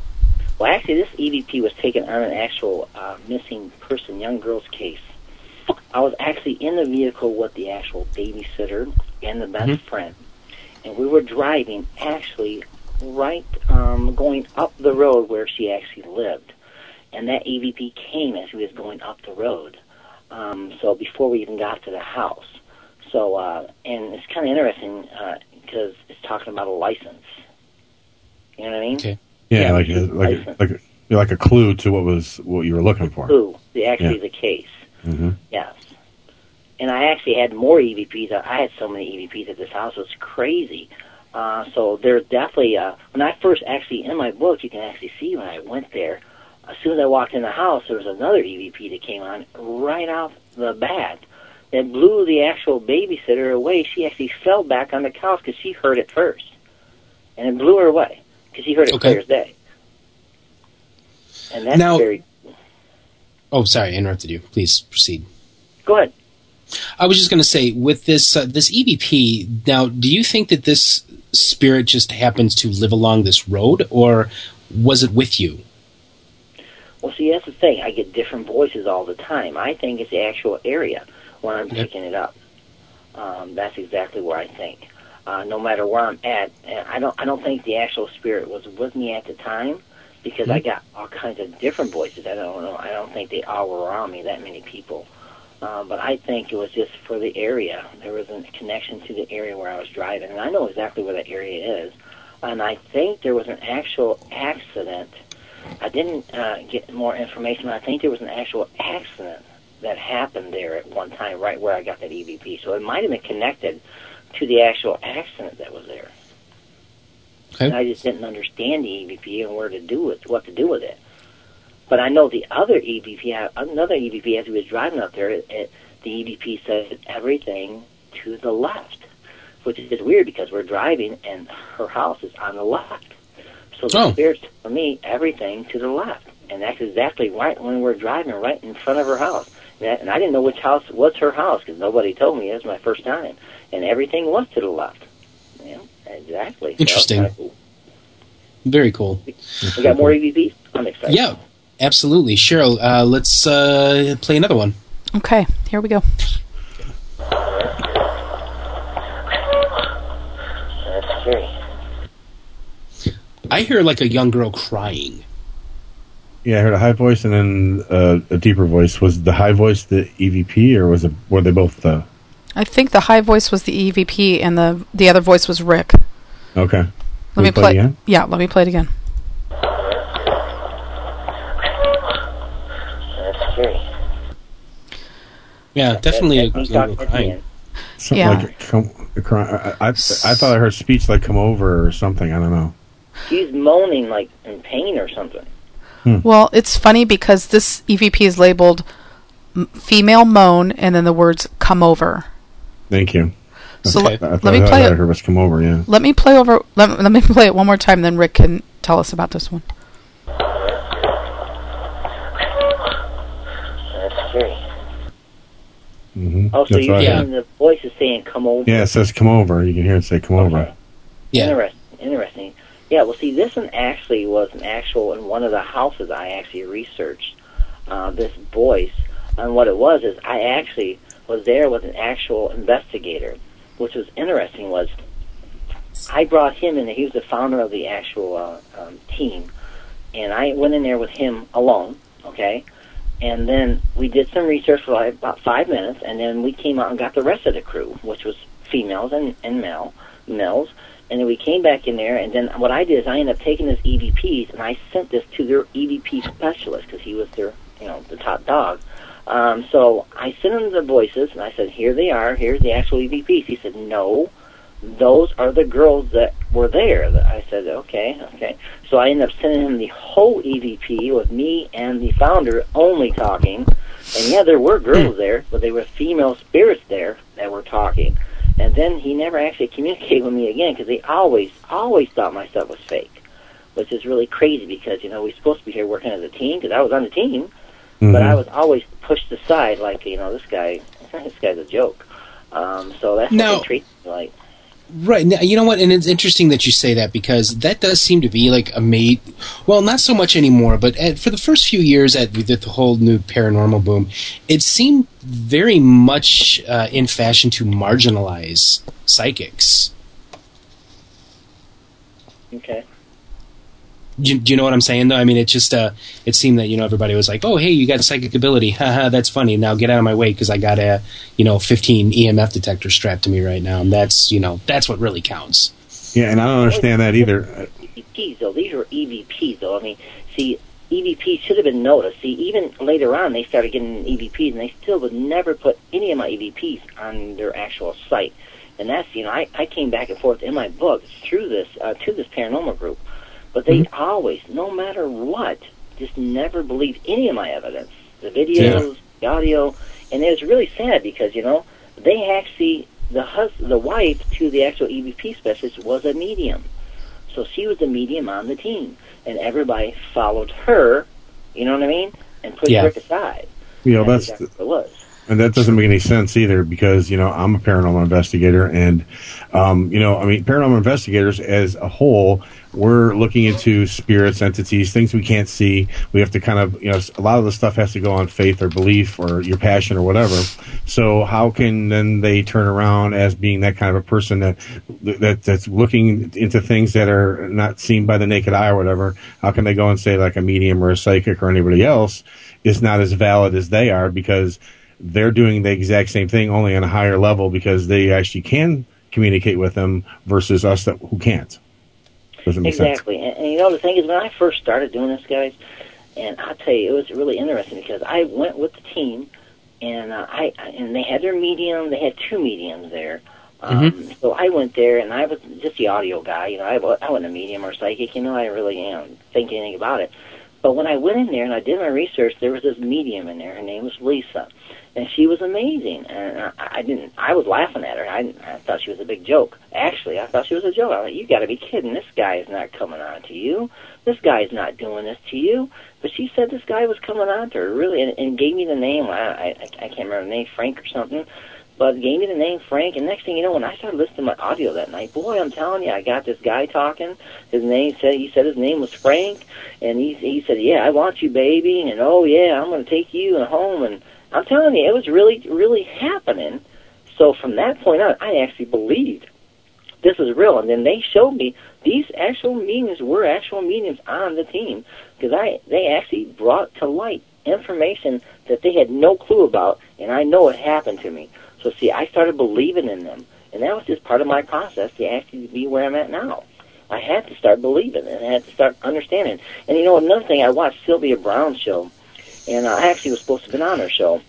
Well, actually, this EVP was taken on an actual uh, missing person, young girl's case. I was actually in the vehicle with the actual babysitter and the best friend, and we were driving actually right um, going up the road where she actually lived, and that EVP came as we was going up the road. Um, so before we even got to the house, so uh, and it's kind of interesting because it's talking about a license. You know what I mean? Okay. Yeah, like a, like a, like a, like a clue to what was what you were looking for. Who? The actually Yeah. the case. hmm Yes. And I actually had more EVPs. I had so many EVPs at this house. It was crazy. Uh, so there's definitely, uh, when I first actually, in my book, you can actually see when I went there, as soon as I walked in the house, there was another EVP that came on right off the bat that blew the actual babysitter away. She actually fell back on the couch because she heard it first. And it blew her away because he heard it Okay. clear as day. And that's Now- very. Oh, sorry, I interrupted you. Please proceed. Go ahead. I was just going to say with this uh, this EVP. Now, do you think that this spirit just happens to live along this road, or was it with you? Well, see, that's the thing. I get different voices all the time. I think it's the actual area when I'm picking it up. Um, that's exactly where I think. Uh, no matter where I'm at, and I don't. I don't think the actual spirit was with me at the time because I got all kinds of different voices. I don't know. I don't think they all were around me. That many people. Uh, but I think it was just for the area. There was a connection to the area where I was driving, and I know exactly where that area is. And I think there was an actual accident. I didn't uh, get more information, but I think there was an actual accident that happened there at one time, right where I got that EVP. So it might have been connected to the actual accident that was there. Okay. And I just didn't understand the EVP and where to do it, what to do with it. But I know the other EVP, another EVP, as we was driving up there, it, it, the EVP said everything to the left, which is weird because we're driving and her house is on the left. So the Oh. spirit's for me everything to the left, and that's exactly right when we're driving right in front of her house. And, that, and I didn't know which house was her house because nobody told me. It was my first time, and everything was to the left. Yeah, exactly. So, Interesting. uh, Very cool. we got more EVPs. I'm excited. Yeah, absolutely. Cheryl, uh, let's uh, play another one. Okay, here we go. That's scary. I hear like a young girl crying. Yeah, I heard a high voice and then uh, a deeper voice. Was the high voice the EVP, or was it were they both the? I think the high voice was the EVP and the the other voice was Rick. Okay. Let Can me play play. it again? Yeah, let me play it again. That's scary. Yeah, definitely a That- that- young girl crying. Something Yeah. like come, a I, I, I thought I heard speech like "come over" or something. I don't know. She's moaning like in pain or something. Hmm. Well, it's funny because this EVP is labeled female moan and then the words come over. Thank you. So I let- let thought me I play heard it. her was "come over." Yeah. Let me play over let, let me play it one more time then Rick can tell us about this one. That's scary. hmm Oh, so That's you're what I Yeah. the voice is saying "come over"? Yeah, it says "come over." You can hear it say "come over." Yeah. Interesting. Interesting. Yeah. Well, see, this one actually was an actual in one of the houses I actually researched. Uh, this voice, and what it was is I actually was there with an actual investigator, which was interesting. Was I brought him in? He was the founder of the actual uh, um, team, and I went in there with him alone. Okay. And then we did some research for like about five minutes, and then we came out and got the rest of the crew, which was females and, and male males. And then we came back in there, and then what I did is I ended up taking this EVPs and I sent this to their EVP specialist because he was their, you know, the top dog. Um, so I sent him the voices, and I said, "Here they are. Here's the actual EVPs." He said, "No, those are the girls that were there." I said, "Okay, okay." So I ended up sending him the whole EVP with me and the founder only talking. And yeah, there were girls there, but they were female spirits there that were talking. And then he never actually [laughs] communicated with me again because they always, always thought my stuff was fake, which is really crazy because you know we're supposed to be here working as a team because I was on the team, but Mhm. I was always pushed aside like you know this guy, [laughs] this guy's a joke. Um, so that's Now- what they treat me like. Right. Now, you know what? And it's interesting that you say that because that does seem to be like a made. Well, not so much anymore, but at, for the first few years at the, the whole new paranormal boom, it seemed very much uh, in fashion to marginalize psychics. Okay. Do you, do you know what I'm saying? Though I mean, it just uh, it seemed that you know everybody was like, "Oh, hey, you got psychic ability, [laughs] haha, that's funny." Now get out of my way because I got a you know 15 EMF detector strapped to me right now, and that's you know that's what really counts. Yeah, and I don't understand that either. EVPs though. These were EVPs though. I mean, see, EVPs should have been noticed. See, even later on, they started getting EVPs, and they still would never put any of my EVPs on their actual site. And that's you know, I, I came back and forth in my book through this uh, to this paranormal group, but they always, no matter what, just never believe any of my evidence, the videos, the audio, and it was really sad because you know they actually the hus- the wife to the actual EVP specialist was a medium. So she was the medium on the team, and everybody followed her. You know what I mean? And pushed Yeah. Rick aside. You know, That's that's exactly what it was. And that doesn't make any sense either because, you know, I'm a paranormal investigator and, um, you know, I mean, paranormal investigators as a whole, we're looking into spirits, entities, things we can't see. We have to kind of, you know, a lot of the stuff has to go on faith or belief or your passion or whatever. So how can then they turn around as being that kind of a person that, that, that's looking into things that are not seen by the naked eye or whatever? How can they go and say like a medium or a psychic or anybody else is not as valid as they are because they're doing the exact same thing only on a higher level because they actually can communicate with them versus us that who can't. Doesn't make exactly. And, and you know the thing is, when I first started doing this, guys, and I'll tell you, it was really interesting because I went with the team, and uh, I and they had their medium. They had two mediums there. Um, Mm-hmm. So I went there, and I was just the audio guy. You know, I, I wasn't a medium or psychic. You know, I really am think anything about it. But when I went in there and I did my research, there was this medium in there. Her name was Lisa, and she was amazing. And I, I didn't. I was laughing at her. I, I thought she was a big joke. Actually, I thought she was a joke. I was like, "You got to be kidding! This guy is not coming on to you. This guy is not doing this to you." But she said this guy was coming on to her, really, and, and gave me the name. I, I I can't remember the name, Frank or something. But gave me the name Frank, and next thing you know, when I started listening to my audio that night, boy, I'm telling you, I got this guy talking. His name said he said his name was Frank, and he he said, "Yeah, I want you, baby," and "Oh yeah, I'm to take you home." And I'm telling you, it was really really happening. So from that point on, I actually believed this is real. And then they showed me these actual meetings were actual meetings on the team because I they actually brought to light information that they had no clue about, and I know it happened to me. So see, I started believing in them, and that was just part of my process to actually be where I'm at now. I had to start believing, and I had to start understanding. And you know, another thing, I watched Sylvia Browne's show, and I actually was supposed to be on her show,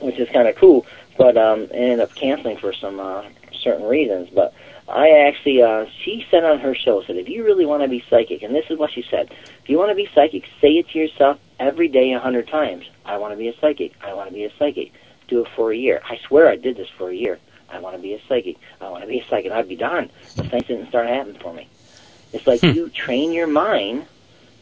which is kind of cool, but um, ended up canceling for some uh, certain reasons. But I actually, uh, she said on her show, said, if you really want to be psychic, and this is what she said, if you want to be psychic, say it to yourself every day a hundred times. I want to be a psychic. I want to be a psychic. Do it for a year. I swear I did this for a year. I want to be a psychic. I want to be a psychic. I'd be darned if things didn't start happening for me. It's like you train your mind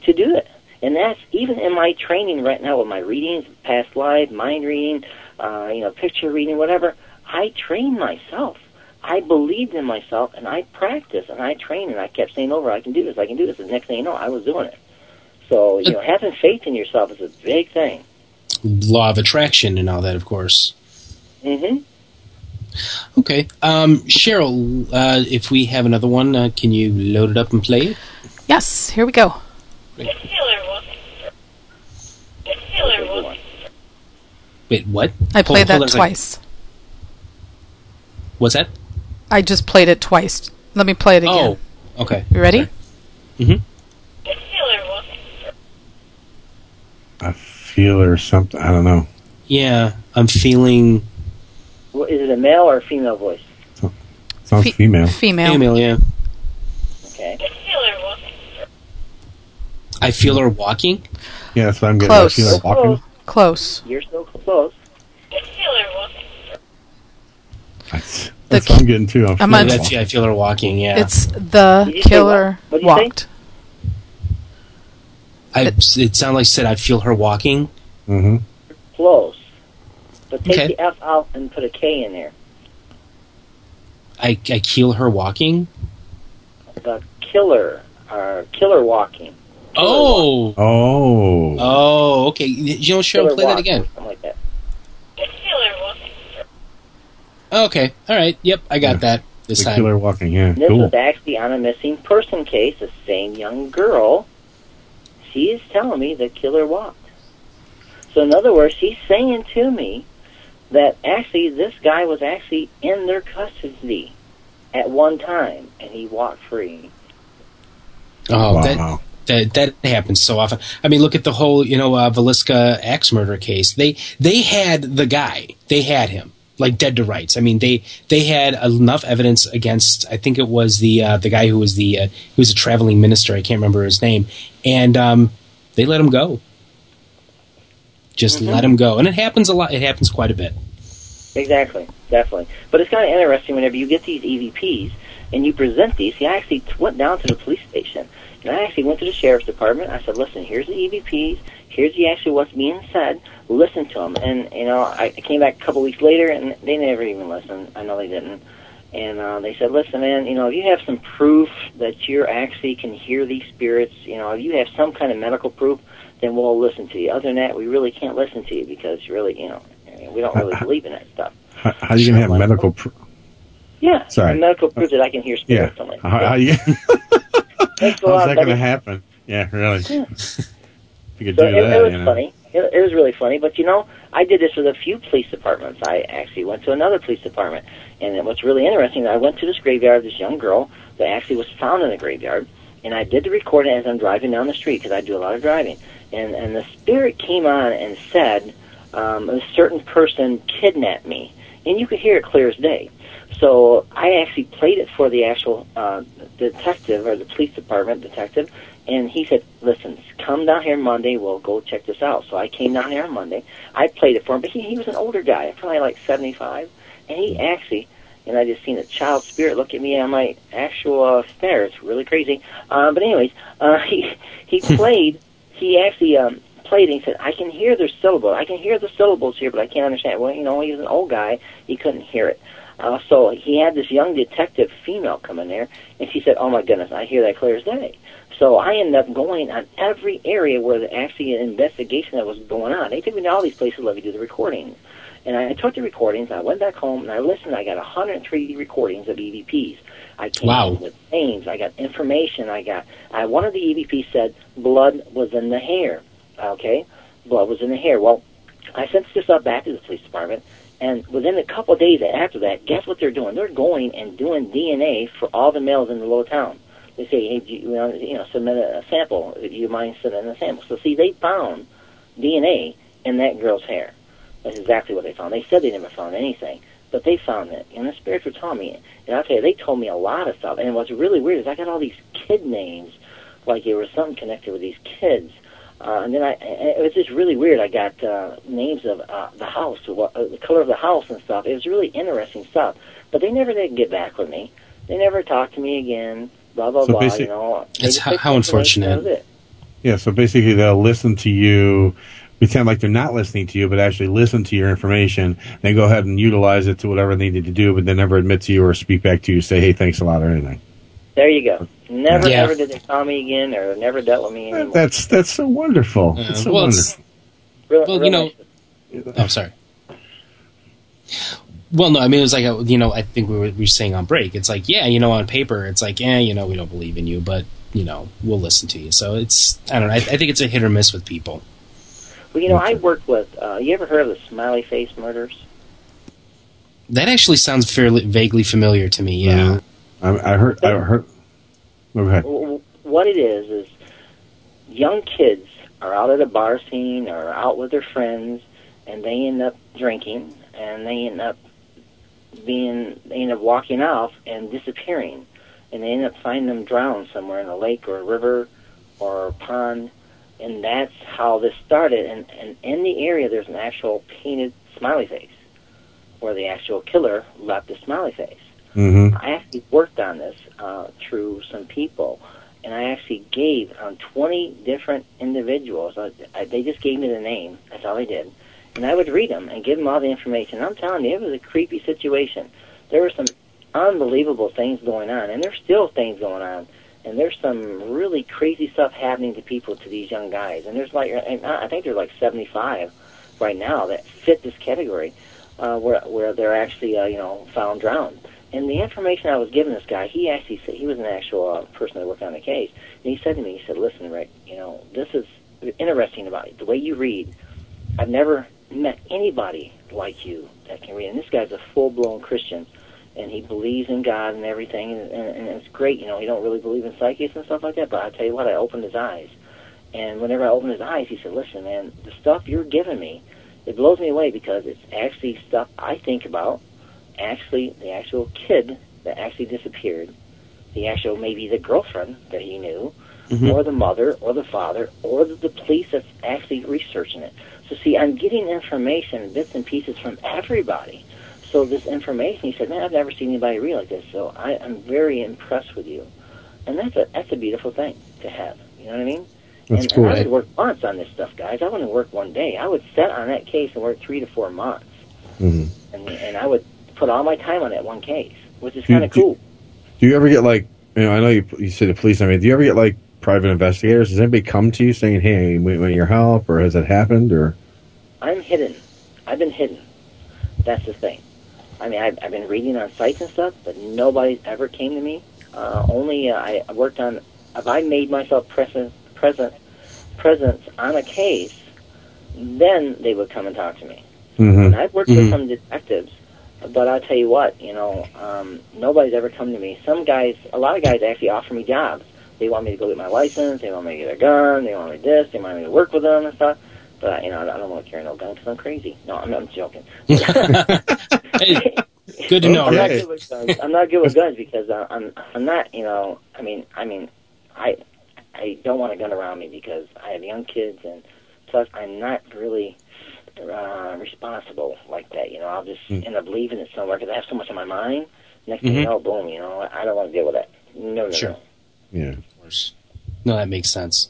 to do it. And that's even in my training right now with my readings, past life, mind reading, uh, you know, picture reading, whatever. I train myself. I believed in myself, and I practiced, and I trained, and I kept saying over, "I can do this. I can do this." And the next thing you know, I was doing it. So you know, having faith in yourself is a big thing. Law of attraction and all that, of course. Mm-hmm. Okay. Um, Cheryl, uh, if we have another one, uh, can you load it up and play it? Yes, here we go. Wait, what? I Hold- played hold that a second. twice. What's that? I just played it twice. Let me play it again. Oh, okay. You ready? hmm I feel or something. I don't know. Yeah, I'm feeling Well, is it a male or a female voice? Sounds Fe- female. Female. female. Yeah, Okay. I feel her walking. Yeah, that's what I'm getting. Close. I feel her walking. Close. You're so close. That's, The that's what I'm getting too. I'm I'm feeling on- That's walking. yeah, I feel her walking. Yeah, It's the Did you say killer what? What'd you say? walked. I, it sounded like I said I feel her walking. Mm-hmm. Close. But take Okay. the F out and put a K in there. I I keel her walking. The killer, or killer walking. Oh, Oh. oh, okay. You know, Cheryl, Killer play that walking, again. Something like that. Okay, all right. Yep, I got Yeah. that this the time. killer walking. Yeah, This cool. was actually on a missing person case. The same young girl. She is telling me the killer walked. So in other words, she's saying to me that actually this guy was actually in their custody at one time, and he walked free. Oh, that wow. that that happens so often. I mean, look at the whole you know uh, Villisca axe murder case. They they had the guy. They had him like dead to rights. I mean, they they had enough evidence against. I think it was the uh, the guy who was the uh, he was a traveling minister. I can't remember his name, and um, they let him go. Just let him go, and it happens a lot. It happens quite a bit. Exactly, definitely. But it's kind of interesting whenever you get these EVPs and you present these. See, I actually went down to the police station and I actually went to the sheriff's department. I said, "Listen, here's the EVPs. here's the actually what's being said. Listen to them. And you know, I, I came back a couple weeks later, and they never even listened. I know they didn't. And uh, they said, listen, man, you know, if you have some proof that you actually can hear these spirits, you know, if you have some kind of medical proof, then we'll listen to you. Other than that, we really can't listen to you because really, you know, we don't really [laughs] believe in that stuff. How, how are you gonna have medical? Pr- Yeah, Sorry. medical proof that I can hear spirits. I'm like, How, how you? [laughs] How's that gonna happen? Yeah, really. Yeah. [laughs] if you could So do it, that, it was you know. funny. It, it was really funny. But you know, I did this with a few police departments. I actually went to another police department, and what's really interesting. I went to this graveyard of this young girl that actually was found in the graveyard, and I did the recording as I'm driving down the street because I do a lot of driving. And and the spirit came on and said, um, a certain person kidnapped me, and you could hear it clear as day. So I actually played it for the actual uh, detective or the police department detective, and he said, "Listen, come down here Monday. We'll go check this out." So I came down here on Monday. I played it for him, but he, he was an older guy, probably like seventy-five, and he actually, and I just seen a child spirit look at me on my actual uh, stare. It's really crazy. Uh, but anyways, uh, [laughs] he he [laughs] played. He actually um, played and he said, "I can hear their syllable. I can hear the syllables here, but I can't understand." Well, you know, he was an old guy. He couldn't hear it. Uh, so he had this young detective female come in there, and she said, "Oh my goodness, I hear that clear as day." So I ended up going on every area where the actually an investigation that was going on. They took me to all these places, let me do the recordings. And I took the recordings, I went back home, and I listened. I got 103 recordings of EVPs. I came Wow. up with names, I got information, I got, I, one of the EVPs said blood was in the hair. Okay? Blood was in the hair. Well, I sent this up back to the police department, and within a couple of days after that, guess what they're doing? They're going and doing DNA for all the males in the little town. They say, hey, you, know, you know, submit a, sample. Do you mind submitting a sample? So see, they found DNA in that girl's hair. That's exactly what they found. They said they never found anything, but they found it. And the spirits were me, and I'll tell you, they told me a lot of stuff. And what's really weird is I got all these kid names, like there was something connected with these kids. Uh, and then I, it was just really weird. I got uh, names of uh, the house, what, uh, the color of the house and stuff. It was really interesting stuff. But they never did get back with me. They never talked to me again. Blah blah So blah. basic- You know, They That's just how- how unfortunate. It. Yeah, so basically they'll listen to you, pretend like they're not listening to you, but actually listen to your information, then go ahead and utilize it to whatever they need to do, but they never admit to you or speak back to you, say, hey, thanks a lot or anything. There you go. Never Yeah. ever did they call me again, or never dealt with me anymore. That's that's so wonderful. Uh, That's so well, it's- wonderful. Real- well, real you know, nice. Oh, sorry. Well, no, I mean it was like a, you know I think we were, we were saying on break. It's like yeah, you know, on paper it's like yeah, you know, we don't believe in you, but you know, we'll listen to you. So it's I don't know. I, I think it's a hit or miss with people. Well, you know, I worked with. Uh, you ever heard of the Smiley Face murders? That actually sounds fairly vaguely familiar to me. Yeah. I, I heard. I heard. Go ahead. What it is is young kids are out at a bar scene or out with their friends, and they end up drinking, and they end up being they end up walking off and disappearing, and they end up finding them drowned somewhere in a lake or a river or a pond, and that's how this started. And, and in the area, there's an actual painted smiley face, where the actual killer left a smiley face. Mm-hmm. I actually worked on this uh, through some people, and I actually gave um, 20 different individuals. I, I, they just gave me the name. That's all they did. And I would read them and give them all the information. I'm telling you, it was a creepy situation. There were some unbelievable things going on, and there's still things going on. And there's some really crazy stuff happening to people, to these young guys. And there's like, and I think there's like 75 right now that fit this category, uh, where where they're actually, uh, you know, found drowned. And the information I was giving this guy, he actually said he was an actual uh, person that worked on the case. And he said to me, he said, "Listen, Rick, you know, this is interesting about it. The way you read, I've never met anybody like you that can read. And this guy's a full-blown Christian, and he believes in God and everything, and, and, and it's great. You know, he don't really believe in psychics and stuff like that. But I tell you what, I opened his eyes, and whenever I opened his eyes, he said, "Listen, man, the stuff you're giving me, it blows me away because it's actually stuff I think about." actually the actual kid that actually disappeared, the actual maybe the girlfriend that he knew, Mhm. or the mother, or the father, or the, the police that's actually researching it. So see, I'm getting information, bits and pieces from everybody. So this information, he said, man, I've never seen anybody read like this. So I, I'm very impressed with you, and that's a that's a beautiful thing to have. You know what I mean? That's and, cool. and I would work months on this stuff, guys. I wouldn't work one day. I would sit on that case and work three to four months, hmm and and I would put all my time on that one case, which is kind of cool. Do you ever get like you know? I know you you say the police. I mean, do you ever get like private investigators? Does anybody come to you saying, "Hey, we want your help," or has it happened? Or I'm hidden. I've been hidden. That's the thing. I mean, I've, I've been reading on sites and stuff, but nobody's ever came to me. Uh, only uh, I worked on. If I made myself present, present, presence on a case, then they would come and talk to me. Mhm. And I've worked with Mhm. some detectives, but I'll tell you what, you know, um, nobody's ever come to me. Some guys, a lot of guys actually offer me jobs. They want me to go get my license. They want me to get a gun. They want me to this. They want me to work with them and stuff. But you know, I don't want to carry no gun because I'm crazy. No, I'm, I'm joking. [laughs] Hey, good to know, I'm not good with guns. I'm not good with guns because uh, I'm I'm not you know I mean I mean I I don't want a gun around me because I have young kids and plus I'm not really uh, responsible like that. You know I'll just Mm. end up leaving it somewhere because I have so much on my mind. Next thing you Mhm. know, boom, you know I don't want to deal with that. No, no, Sure. no. Yeah, Of course. No, that makes sense.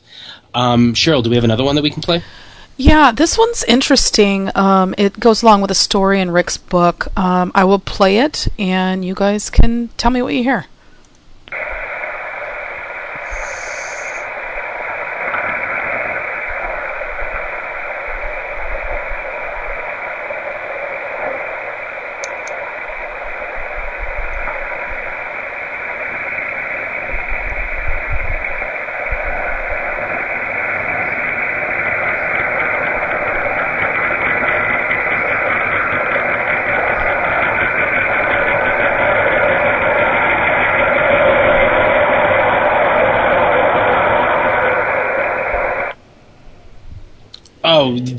Um, Cheryl, do we have another one that we can play? Yeah, this one's interesting. Um, it goes along with a story in Rick's book. Um, I will play it, and you guys can tell me what you hear.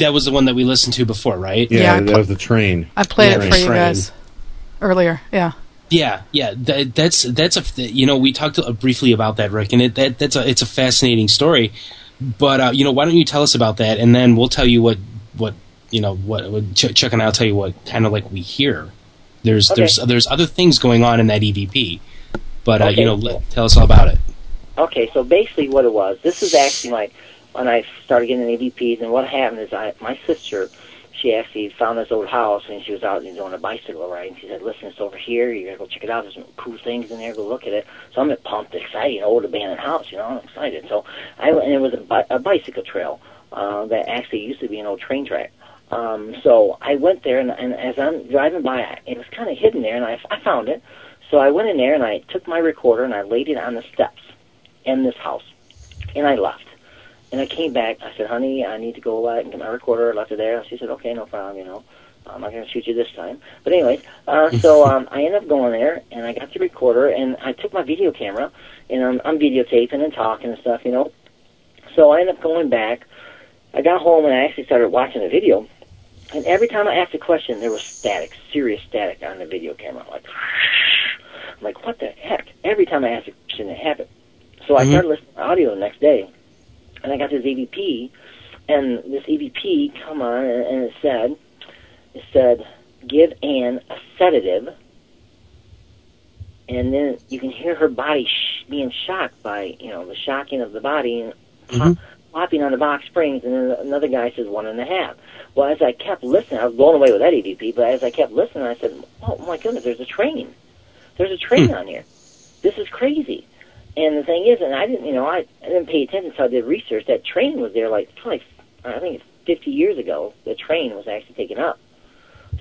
That was the one that we listened to before, right? yeah. Yeah, I that was the train. I played Yeah, it for you guys earlier. Yeah. Yeah, yeah, that, that's that's a you know we talked uh, briefly about that, Rick, and it that that's a it's a fascinating story. But uh, you know, why don't you tell us about that, and then we'll tell you what what you know what, what Ch- Chuck and I'll tell you what kind of like we hear. There's Okay. there's there's other things going on in that EVP, but uh, Okay. you know, let, tell us all about it. Okay, so basically what it was, this is actually like when I started getting EVPs, and what happened is I, my sister, she actually found this old house, and she was out and doing a bicycle ride, and she said, listen, it's over here, you gotta go check it out, there's some cool things in there, go look at it. So I'm pumped, excited, you know, old abandoned house, you know, I'm excited. So I and it was a, a bicycle trail uh, that actually used to be an old train track. Um, so I went there, and, and as I'm driving by, it was kind of hidden there, and I, I found it. So I went in there, and I took my recorder, and I laid it on the steps in this house. And I left. And I came back. I said, honey, I need to go out and get my recorder. I left it there. She said, okay, no problem, you know. I'm not going to shoot you this time. But anyways, uh, so [laughs] um, I ended up going there, and I got the recorder, and I took my video camera, and I'm, I'm videotaping and talking and stuff, you know. So I ended up going back. I got home, and I actually started watching the video. And every time I asked a question, there was static, serious static on the video camera. Like, [sighs] I'm like, what the heck? Every time I asked a question, it happened. So I Mhm. started listening to audio the next day, and I got this EVP, and this EVP come on, and, and it said, it said, give Anne a sedative, and then you can hear her body sh- being shocked by, you know, the shocking of the body and mm-hmm. pop- popping on the box springs, and then another guy says one and a half. Well, as I kept listening, I was blown away with that EVP, but as I kept listening, I said, oh my goodness, there's a train. There's a train hmm. on here. This is crazy. And the thing is, and I didn't, you know, I, I didn't pay attention so I did research. That train was there like probably, I think it's 50 years ago. The train was actually taken up.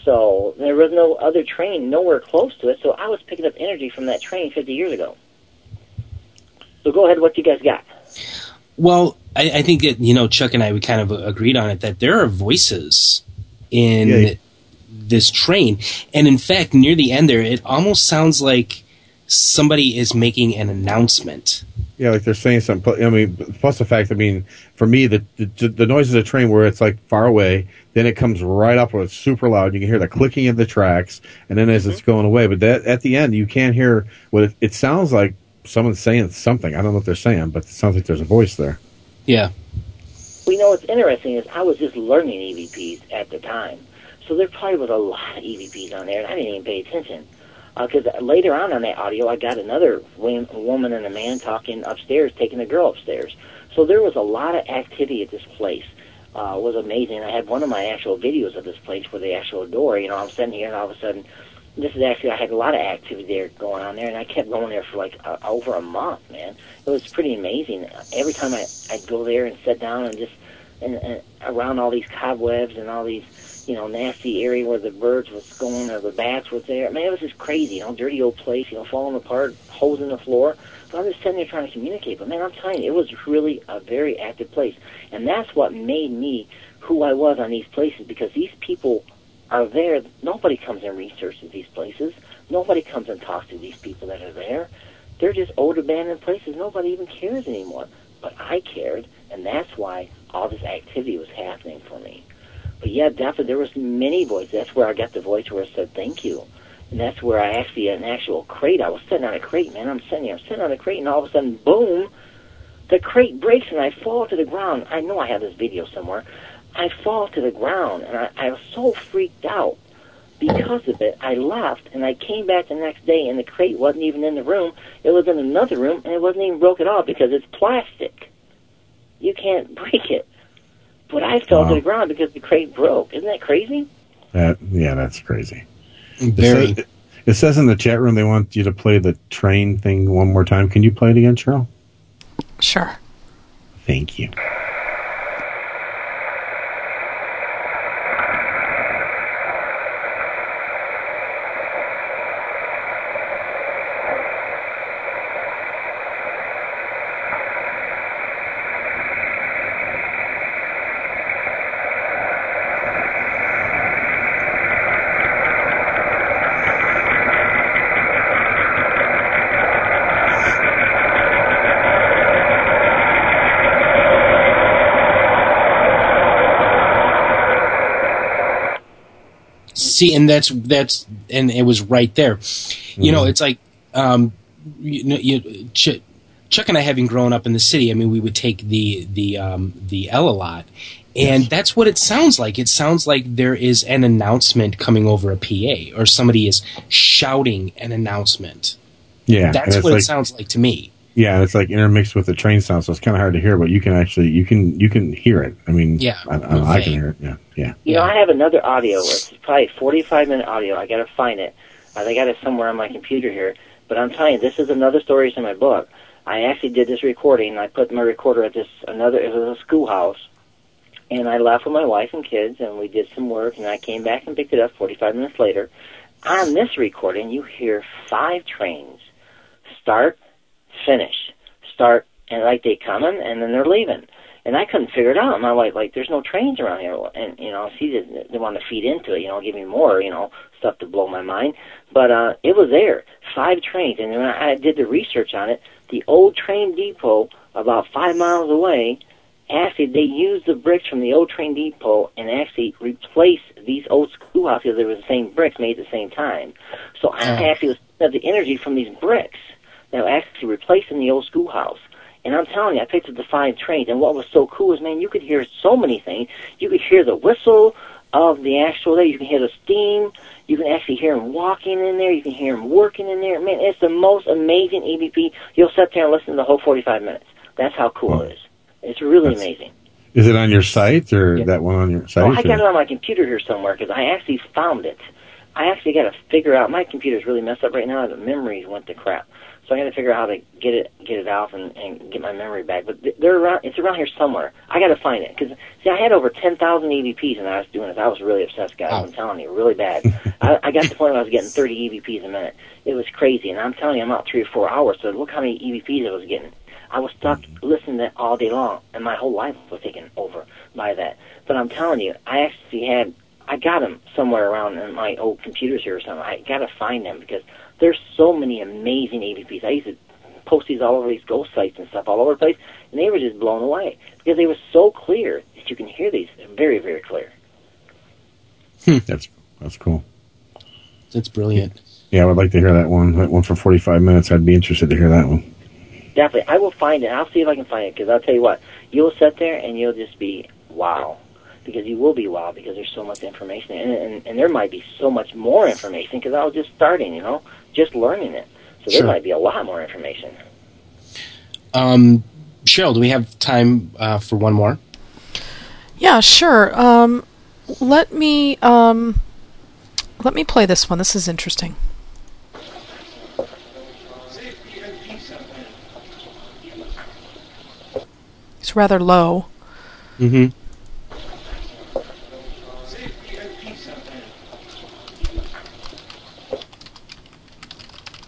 So there was no other train nowhere close to it. So I was picking up energy from that train 50 years ago. So go ahead, what you guys got? Well, I, I think that you know Chuck and I we kind of agreed on it that there are voices in Yeah. this train, and in fact, near the end there, it almost sounds like somebody is making an announcement. Yeah, like they're saying something. I mean, plus the fact. I mean, for me, the the, the noise of the train where it's like far away, then it comes right up where it's super loud. You can hear the clicking of the tracks, and then as it's mm-hmm. going away. But that at the end, you can't hear what it, it sounds like. Someone's saying something. I don't know what they're saying, but it sounds like there's a voice there. Yeah. We know what's interesting is I was just learning EVPs at the time, so there probably was a lot of EVPs on there, and I didn't even pay attention. Because later on on that audio, I got another wo- woman and a man talking upstairs, taking a girl upstairs. So there was a lot of activity at this place. Uh, was amazing. I had one of my actual videos of this place where the actual door, you know, I'm sitting here and all of a sudden, this is actually, I had a lot of activity there going on there and I kept going there for like uh, over a month, man. It was pretty amazing. Every time I, I'd go there and sit down and just, and, and around all these cobwebs and all these, you know, nasty area where the birds was going or the bats was there. Man, it was just crazy, you know, dirty old place, you know, falling apart, holes in the floor. So I was just sitting there trying to communicate, but man, I'm telling you, it was really a very active place, and that's what made me who I was on these places because these people are there. Nobody comes and researches these places. Nobody comes and talks to these people that are there. They're just old abandoned places. Nobody even cares anymore. But I cared, and that's why all this activity was happening for me. But yeah, definitely there was many voices. That's where I got the voice where I said thank you. And that's where I actually an actual crate. I was sitting on a crate, man. I'm sitting here, I'm sitting on a crate, and all of a sudden, boom, the crate breaks and I fall to the ground. I know I have this video somewhere. I fall to the ground, and I, I was so freaked out because of it. I left, and I came back the next day, and the crate wasn't even in the room. It was in another room, and it wasn't even broke at all because it's plastic. You can't [laughs] break it. But I fell to the ground because the crate broke. Isn't that crazy? That yeah, that's crazy. Very. It says, it says in the chat room they want you to play the train thing one more time. Can you play it again, Cheryl? Sure. Thank you. See, and that's that's and it was right there. You know, it's like um, you know, you, Ch- Chuck and I, having grown up in the city, I mean, we would take the the um, the L a lot, and that's what it sounds like. It sounds like there is an announcement coming over a PA, or somebody is shouting an announcement. Yeah, that's what like- it sounds like to me. Yeah, it's like intermixed with the train sound, so it's kind of hard to hear. But you can actually you can you can hear it. I mean, Yeah, I, I, I can hear it. Yeah, yeah. You know, I have another audio. It's probably 45 minute audio. I got to find it. I got it somewhere on my computer here. But I'm telling you, this is another story in my book. I actually did this recording. I put my recorder at this another. It was a schoolhouse, and I left with my wife and kids, and we did some work. And I came back and picked it up 45 minutes later. On this recording, you hear five trains start, finish, start, and like they coming, and then they're leaving. And I couldn't figure it out. My wife, like, like there's no trains around here, and you know, she didn't. They want to feed into it, you know, give me more, you know, stuff to blow my mind. But uh, it was there, five trains, and when I did the research on it, the old train depot about five miles away. Actually, they used the bricks from the old train depot and actually replaced these old schoolhouses they were the same bricks made at the same time. So I actually was had the energy from these bricks that were actually replacing the old schoolhouse. And I'm telling you, I picked up the five trains, and what was so cool is, man, you could hear so many things. You could hear the whistle of the actual there. You can hear the steam. You can actually hear them walking in there. You can hear them working in there. Man, it's the most amazing EVP. You'll sit there and listen to the whole 45 minutes. That's how cool it is. It's really That's- amazing. Is it on your site or that one on your site? Oh, I or- got it on my computer here somewhere because I actually found it. I actually got to figure out. My computer's really messed up right now. The memories went to crap, so I got to figure out how to get it get it out and, and get my memory back. But they're around. It's around here somewhere. I got to find it because see, I had over ten thousand EVPs and I was doing this. I was really obsessed, guys. I'm telling you, really bad. [laughs] I, I got to the point where I was getting thirty EVPs a minute. It was crazy, and I'm telling you, I'm out three or four hours. So look how many EVPs I was getting. I was stuck listening to that all day long, and my whole life was taken over by that. But I'm telling you, I actually had, I got them somewhere around in my old computers here or something. I got to find them because there's so many amazing EVPs. I used to post these all over these ghost sites and stuff all over the place, and they were just blown away because they were so clear that you can hear these They're very, very clear. Hmm, that's that's cool. That's brilliant. Yeah, I would like to hear that one. That one for forty five minutes. I'd be interested to hear that one. Definitely, I will find it. I'll see if I can find it because I'll tell you what, you'll sit there and you'll just be wow. because you will be wow because there's so much information and and, and there might be so much more information because I was just starting, you know, just learning it. So there Sure. might be a lot more information. Um, Cheryl, do we have time uh, for one more? Yeah, sure. Um, let me um, let me play this one. This is interesting. It's rather low. Mm-hmm.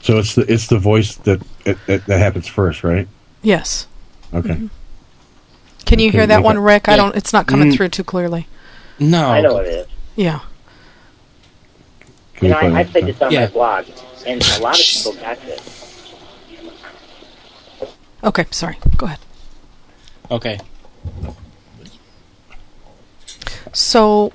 So it's the it's the voice that it, it, that happens first, right? Yes. Okay. Can you Okay, hear that one, it- Rick? I don't. It's not coming Mm. through too clearly. No. I know what it is. Yeah. Can You you know, I, I played this on Yeah. my blog, and a lot of people got this. Okay. Sorry. Go ahead. Okay. So,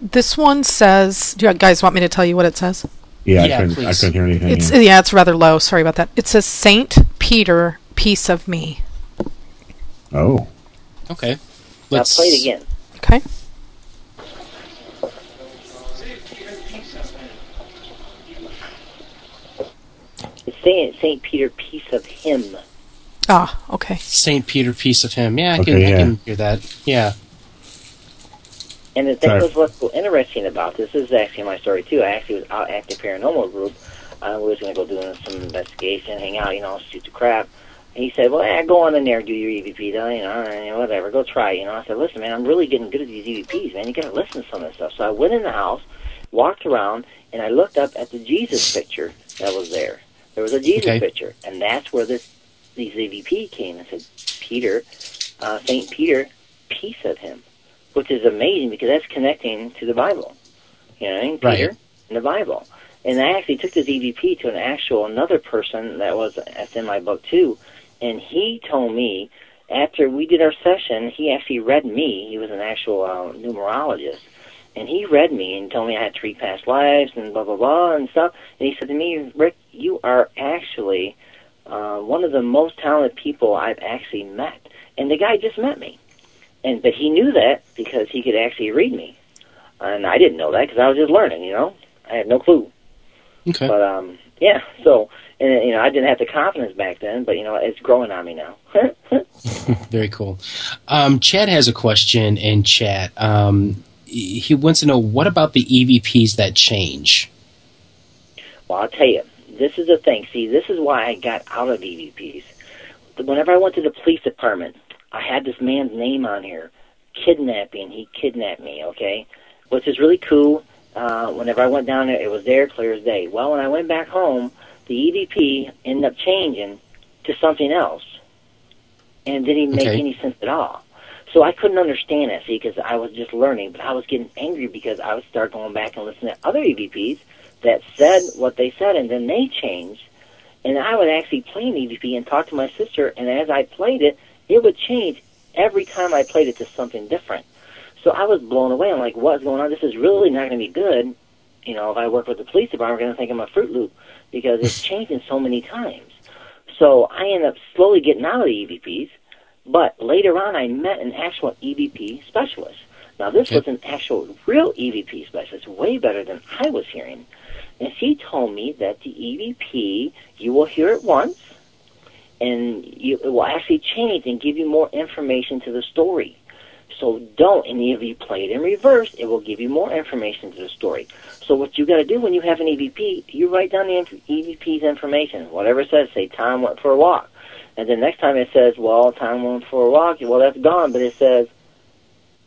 this one says. Do you guys want me to tell you what it says? Yeah, Yeah, I couldn't I please. couldn't hear anything. It's yeah. yeah, it's rather low. Sorry about that. It says Saint Peter, piece of me. Oh, Okay. Let's now play it again. Okay. It's saying Saint Peter, piece of him. Ah. Okay. Saint Peter, piece of him. Yeah, I Okay, can, I can hear that. Yeah. And the thing Sorry. was, what's interesting about this, this is actually my story too. I actually was out at the paranormal group. I was going to go do some investigation, hang out, you know, shoot the crap. And he said, well, yeah, go on in there, do your EVP, you know, and whatever, go try, it, you know. I said, listen, man, I'm really getting good at these EVPs, man. You got to listen to some of this stuff. So I went in the house, walked around, and I looked up at the Jesus picture that was there. There was a Jesus Okay. picture, and that's where this these EVP came. and said, Peter, uh, Saint Peter, piece of him which is amazing because that's connecting to the Bible. You know, what I mean? Right. Peter and the Bible. And I actually took this EVP to an actual another person that was that's in my book too, and he told me after we did our session, he actually read me. He was an actual uh, numerologist, and he read me and told me I had three past lives and blah blah blah and stuff. And he said to me, Rick, you are actually uh, one of the most talented people I've actually met. And the guy just met me and but he knew that because he could actually read me, and I didn't know that because I was just learning. You know, I had no clue. Okay. But um, yeah. So and you know, I didn't have the confidence back then, but you know, it's growing on me now. [laughs] [laughs] Very cool. Um, Chad has a question in chat. Um, he he wants to know what about the EVPs that change? Well, I'll tell you, this is the thing. See, this is why I got out of EVPs. Whenever I went to the police department, I had this man's name on here, kidnapping. He kidnapped me, okay? Which is really cool. Uh, whenever I went down there, it was there clear as day. Well, when I went back home, the EVP ended up changing to something else, and didn't even make Okay. any sense at all. So I couldn't understand it, see, because I was just learning. But I was getting angry because I would start going back and listening to other EVPs that said what they said, and then they changed. And I would actually play an EVP and talk to my sister, and as I played it, it would change every time I played it to something different. So I was blown away. I'm like, what's going on? This is really not going to be good. You know, if I work with the police department, they're going to think I'm a Fruit Loop because it's [laughs] changing so many times. So I ended up slowly getting out of the EVPs, but later on I met an actual EVP specialist. Now this was an actual real EVP specialist, way better than I was hearing. And she told me that the EVP, you will hear it once, and you, it will actually change and give you more information to the story. So don't, and if you play it in reverse, it will give you more information to the story. So what you got to do when you have an EVP, you write down the EVP's information, whatever it says. Say Tom went for a walk, and then next time it says, well, Tom went for a walk. Well, that's gone, but it says,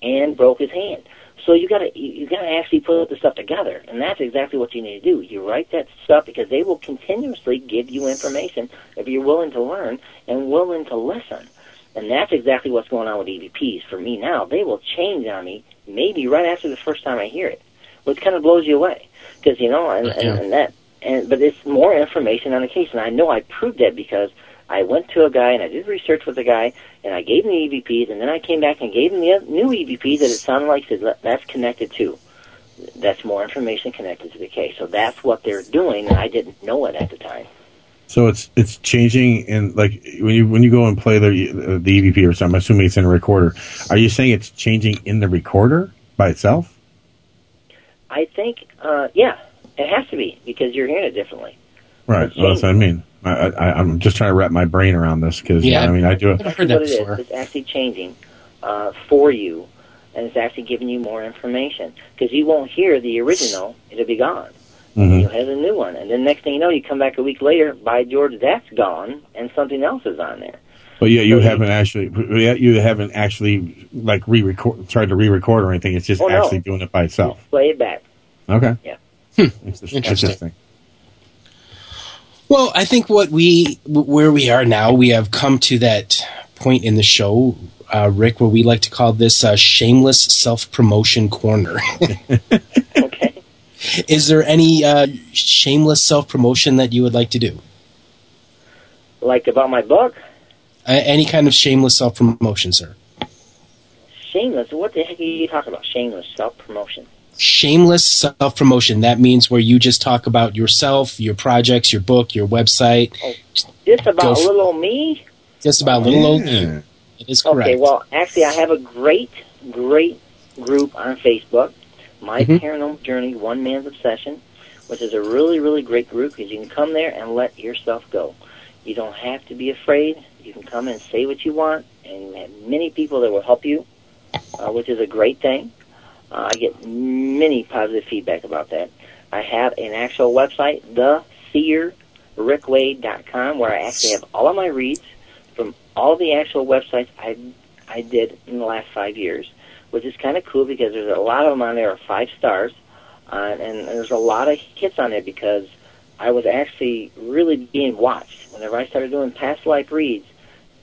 and broke his hand. So you got to you, you got to actually put the stuff together, and that's exactly what you need to do. You write that stuff because they will continuously give you information if you're willing to learn and willing to listen. And that's exactly what's going on with EVPs for me now. They will change on me maybe right after the first time I hear it, which kind of blows you away because you know, and, and, and that, and but it's more information on the case, and I know I proved that because I went to a guy and I did research with a guy, and I gave him the EVPs, and then I came back and gave him the new EVPs that it sounded like said that's connected to. That's more information connected to the case. So that's what they're doing, and I didn't know it at the time. So it's it's changing in like when you when you go and play the the EVP or something. I'm assuming it's in a recorder. Are you saying it's changing in the recorder by itself? I think, uh, yeah, it has to be because you're hearing it differently. Right. Well, that's what I mean. I, I, I'm just trying to wrap my brain around this because Yeah. I mean I do. It. That's what it is. It's actually changing uh, for you, and it's actually giving you more information because you won't hear the original; it'll be gone. Mhm. You have a new one, and then next thing you know, you come back a week later. By George, that's gone, and something else is on there. But yeah, you haven't actually you haven't actually like re-record tried to re-record or anything. It's just Oh, no. actually doing it by itself. Play it back. Okay. Yeah. Interesting. Interesting. Well, I think what we where we are now, we have come to that point in the show, uh, Rick, where we like to call this uh, shameless self promotion corner. [laughs] okay. Is there any uh, shameless self promotion that you would like to do? Like about my book, Uh, any kind of shameless self promotion, sir? shameless. What the heck are you talking about? Shameless self promotion. Shameless self promotion. That means where you just talk about yourself, your projects, your book, your website. Just about Go f- little old me. Just about little old you. It is correct. Okay, well, actually, I have a great, great group on Facebook, My Mhm. Paranormal Journey, One Man's Obsession, which is a really, really great group because you can come there and let yourself go. You don't have to be afraid. You can come and say what you want, and you have many people that will help you, uh, which is a great thing. Uh, I get many positive feedback about that. I have an actual website, theseerrickwade.com, where I actually have all of my reads from all the actual websites I I did in the last five years, which is kind of cool because there's a lot of them on there are five stars, uh, and there's a lot of hits on there because I was actually really being watched. Whenever I started doing past life reads,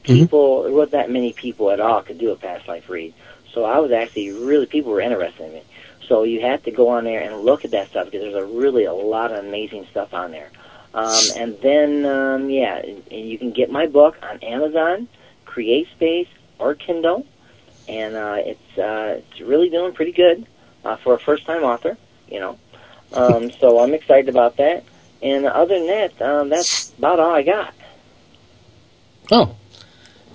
people there wasn't that many people at all could do a past life read, so I was actually really people were interested in me. So you have to go on there and look at that stuff because there's a really a lot of amazing stuff on there. Um, and then, um, yeah, and and you can get my book on Amazon, CreateSpace, or Kindle, and uh, it's uh, it's really doing pretty good uh, for a first-time author. You know, um, [laughs] so I'm excited about that. And other than that, um, that's about all I got. Oh,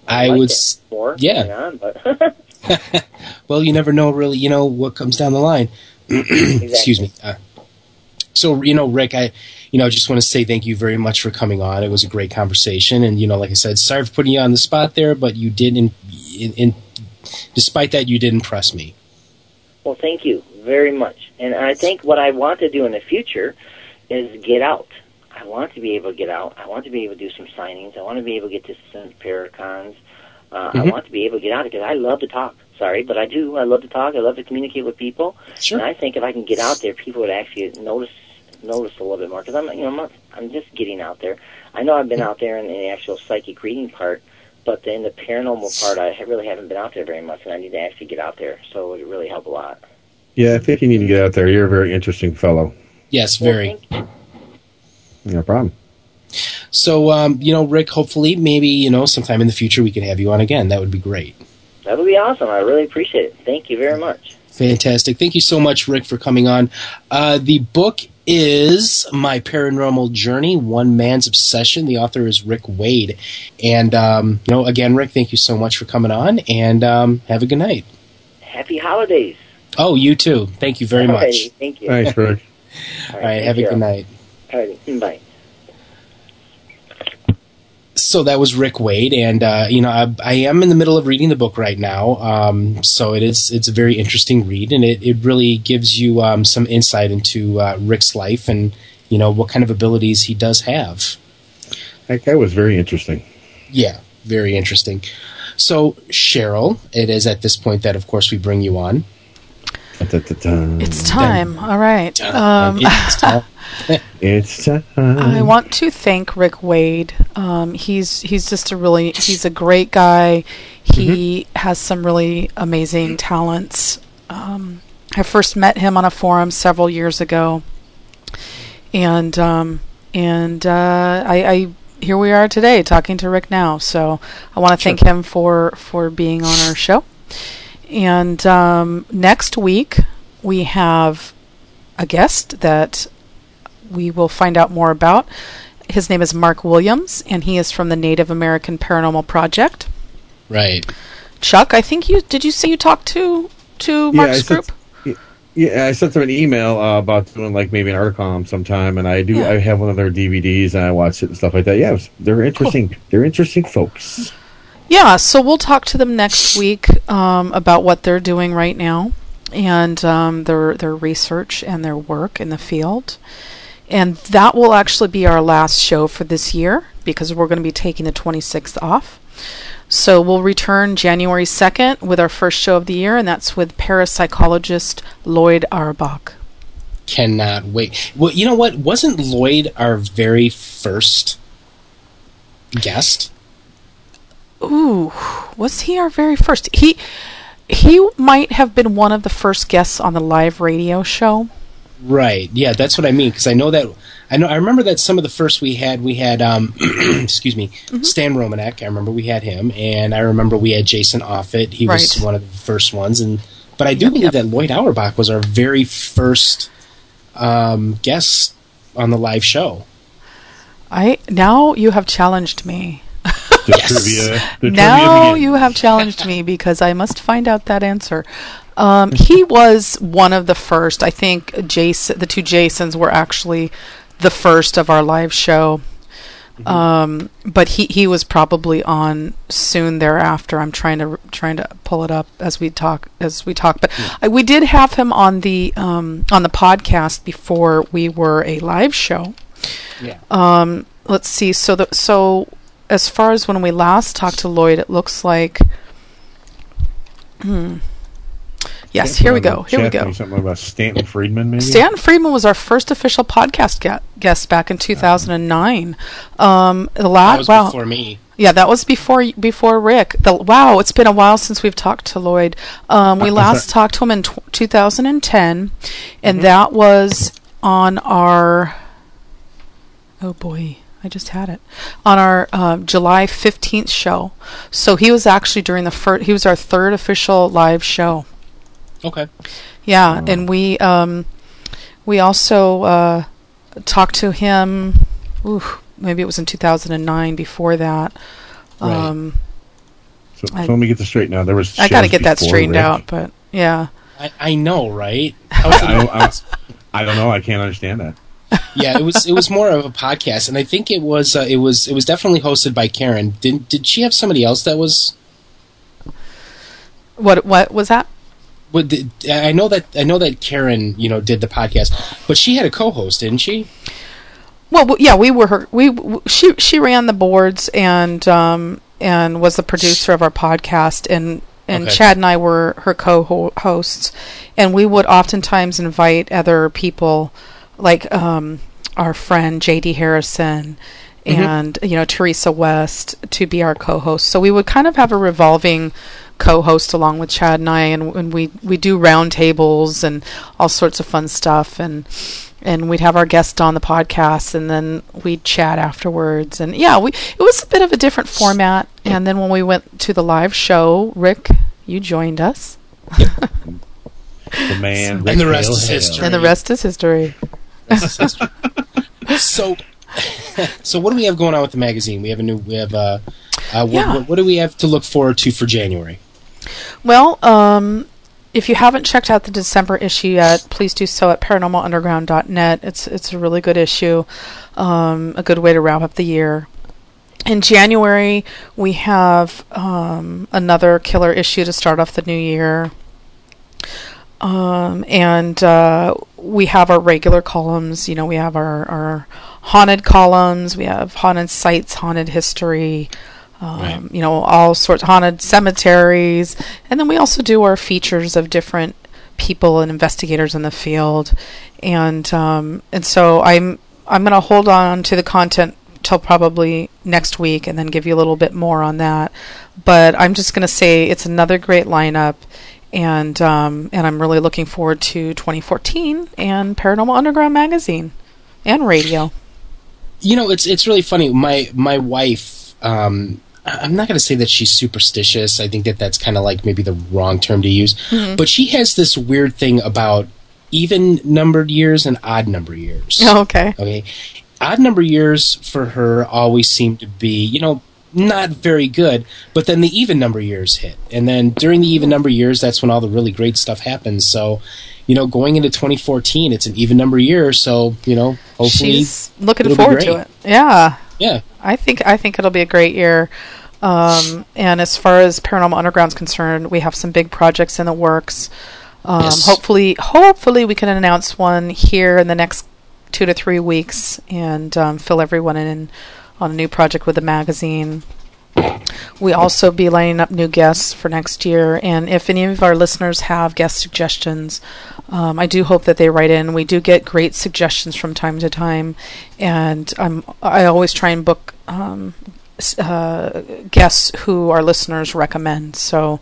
I like would. it more yeah. on, but [laughs] [laughs] [laughs] Well, you never know really, you know, what comes down the line. [clears throat] Excuse me. Uh, so, you know, Rick, I, you know, just want to say thank you very much for coming on. It was a great conversation. And, you know, like I said, sorry for putting you on the spot there, but you did, in, in, in despite that, you did impress me. Well, thank you very much. And I think what I want to do in the future is get out. I want to be able to get out. I want to be able to do some signings. I want to be able to get to some Paracons. Uh, I Mhm. want to be able to get out because I love to talk. Sorry, but I do. I love to talk. I love to communicate with people. Sure. And I think if I can get out there, people would actually notice notice a little bit more because I'm, you know, I'm, not, I'm just getting out there. I know I've been out there in the actual psychic reading part, but in the paranormal part, I really haven't been out there very much, and I need to actually get out there. So it would really help a lot. Yeah, I think you need to get out there. You're a very interesting fellow. Yes, very. No problem. So, um, you know, Rick, hopefully, maybe, you know, sometime in the future we can have you on again. That would be great. That would be awesome. I really appreciate it. Thank you very much. Fantastic. Thank you so much, Rick, for coming on. Uh, the book is My Paranormal Journey, One Man's Obsession. The author is Rick Wade. And, um, you know, again, Rick, thank you so much for coming on, and um, have a good night. Happy holidays. Oh, you too. Thank you very much. Thank you. Thanks, Rick. [laughs] All right, have a good night. All right, bye. So that was Rick Wade, and uh, you know I, I am in the middle of reading the book right now. Um, so it is it's a very interesting read, and it, it really gives you um, some insight into uh, Rick's life and you know what kind of abilities he does have. That guy was very interesting. Yeah, very interesting. So Cheryl, it is at this point that of course we bring you on. It's time. All right. Um, it's time. [laughs] it's time. I want to thank Rick Wade. Um, he's he's just a really he's a great guy. He has some really amazing talents. Um, I first met him on a forum several years ago, and um, and uh, I, I here we are today talking to Rick now. So I want to thank him for for being on our show. And um, next week we have a guest that we will find out more about. his name is Mark Williams, and he is from the Native American Paranormal Project. Right. Chuck, I think you did. You say you talked to to Mark's I group? Sent, yeah, I sent them an email uh, about doing like maybe an article sometime, and I do. Yeah. I have one of their DVDs, and I watch it and stuff like that. Yeah, it was, they're interesting. They're interesting folks. Yeah, so we'll talk to them next week um, about what they're doing right now and um, their their research and their work in the field. And that will actually be our last show for this year because we're going to be taking the 26th off. So we'll return January 2nd with our first show of the year, and that's with parapsychologist Lloyd Auerbach. Cannot wait. Well, you know what? Wasn't Lloyd our very first guest? Ooh, was he our very first? He he might have been one of the first guests on the live radio show. Right. Yeah, that's what I mean. Because I know that I know I remember that some of the first we had we had um, [clears throat] excuse me Mm-hmm. Stan Romanek. I remember we had him, and I remember we had Jason Offutt. He was one of the first ones, and but I do believe that Lloyd Auerbach was our very first um, guest on the live show. I now you have challenged me. [laughs] The trivia. The now trivia you have challenged me because I must find out that answer. Um, he [laughs] was one of the first. I think Jason, the two Jasons were actually the first of our live show. Um, but he, he was probably on soon thereafter. I'm trying to trying to pull it up as we talk as we talk. But I, we did have him on the um, on the podcast before we were a live show. Yeah. Um, let's see. So the so as far as when we last talked to Lloyd, it looks like. Hmm. Yes, here we go. Here we go. Something about Stanton Friedman, maybe. Stanton Friedman was our first official podcast ga- guest back in 2009. Um, the la- That was wow. before me. Yeah, that was before before Rick. The, wow, it's been a while since we've talked to Lloyd. Um, we Uh, last sorry. talked to him in tw 2010, and Mm-hmm. that was on our. Oh boy, I just had it on our um, July 15th show. So he was actually during the first. He was our third official live show. Okay. Yeah, and we um, we also uh, talked to him. Ooh, maybe it was in 2009. Before that, Right. um, So, so I- let me get this straight now. There was. I got to get that straightened Rick. out. But yeah, I, I know, right? [laughs] I don't, I, [laughs] I don't know. I can't understand that. Yeah, it was it was more of a podcast, and I think it was uh, it was it was definitely hosted by Karen. Did did she have somebody else that was? what what was that? What did, I know that I know that Karen, you know, did the podcast, but she had a co-host, didn't she? Well, yeah, we were her. We she she ran the boards and um and was the producer of our podcast, and and Okay. Chad and I were her co-hosts, and we would oftentimes invite other people, like um our friend J.D. Harrison. Mhm. And you know Teresa West to be our co-host, so we would kind of have a revolving co-host along with Chad and I, and, and we we do roundtables and all sorts of fun stuff, and and we'd have our guest on the podcast and then we'd chat afterwards and yeah we it was a bit of a different format and then when we went to the live show rick you joined us [laughs] The man. And the rest Hale is history. and the rest is history [laughs] so, so what do we have going on with the magazine? We have a new. We have uh, uh what, Yeah. what, what do we have to look forward to for January? well um if you haven't checked out the December issue yet, please do so at paranormalunderground.net. It's it's a really good issue, um, a good way to wrap up the year. In January, we have um, another killer issue to start off the new year. Um, and uh, we have our regular columns. You know, we have our, our haunted columns, we have haunted sites, haunted history, um, Right. you know, all sorts haunted cemeteries. And then we also do our features of different people and investigators in the field. And um, and so I'm I'm going to hold on to the content till probably next week and then give you a little bit more on that. But I'm just going to say it's another great lineup and um, and I'm really looking forward to 2014 and Paranormal Underground magazine and radio. You know, it's it's really funny. My my wife. Um, I'm not going to say that she's superstitious. I think that that's kind of like maybe the wrong term to use. Mhm. But she has this weird thing about even numbered years and odd number years. Oh, okay. Okay. odd number years for her always seem to be, you know, not very good. But then the even number years hit, and then during the even number years, that's when all the really great stuff happens. So, you know, going into 2014, it's an even number year. So, you know, hopefully, She's looking forward to it. Yeah. Yeah. I think I think it'll be a great year. Um, and as far as Paranormal Underground's concerned, we have some big projects in the works. Um, Yes. Hopefully, hopefully we can announce one here in the next two to three weeks and um, fill everyone in on a new project with the magazine. We also be lining up new guests for next year, and if any of our listeners have guest suggestions, um, I do hope that they write in. We do get great suggestions from time to time, and I'm I always try and book um, uh, guests who our listeners recommend. So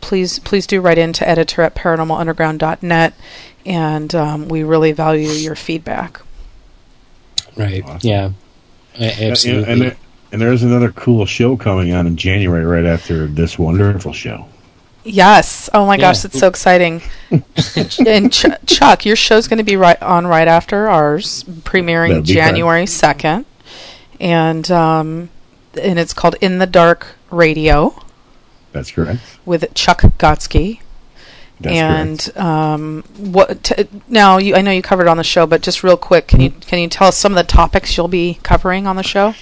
please please do write in to editor at paranormalunderground.net, and um, we really value your feedback. Right. Yeah. A- absolutely. And, there, and there's another cool show coming on in January right after this wonderful show. Yes. Oh my gosh, Yeah. it's so exciting. [laughs] and Ch- Chuck, your show's going to be right on right after ours, premiering That'd January second, and um, and it's called In the Dark Radio That's correct. with Chuck Gotsky. That's and um, what t- now? You, I know you covered on the show, but just real quick, can you can you tell us some of the topics you'll be covering on the show?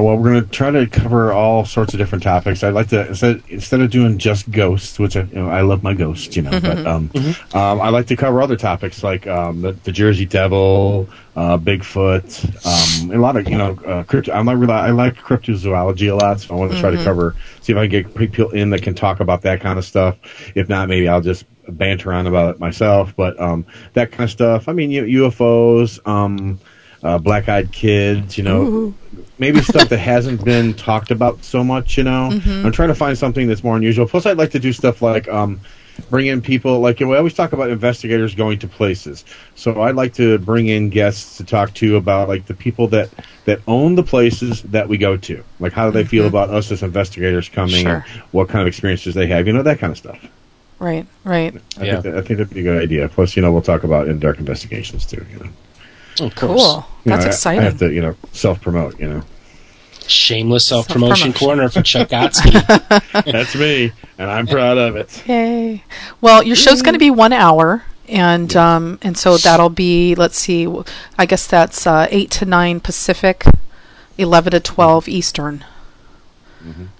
Well, we're going to try to cover all sorts of different topics. I'd like to instead instead of doing just ghosts, which I, you know, I love my ghosts, you know, but um, um, I like to cover other topics like um, the, the Jersey Devil, uh, Bigfoot, um, a lot of you know, uh, crypto. I'm not really, I like cryptozoology a lot, so I want to try to Mhm. cover see if I can get people in that can talk about that kind of stuff. If not, maybe I'll just banter on about it myself. But um, that kind of stuff. I mean, UFOs, uh, black-eyed kids, you know Ooh. maybe stuff that hasn't been talked about so much. You know, Mhm. I'm trying to find something that's more unusual. Plus, I'd like to do stuff like um, bring in people like we always talk about investigators going to places. So I'd like to bring in guests to talk to about like the people that that own the places that we go to. Like how do they feel Mhm. about us as investigators coming? Sure. What kind of experiences they have? You know that kind of stuff. Right, right. I, think that, I think that'd be a good idea. Plus, you know, we'll talk about in dark investigations too. You know, Of Cool. course. You know, That's I- exciting. I have to, you know, self promote. You know. Shameless self promotion corner for Chuck Gotsky. [laughs] That's me, and I'm proud of it. Yay! Well, your show's going to be one hour, and um, and so that'll be let's see, I guess that's uh, eight to nine Pacific, eleven to twelve Eastern.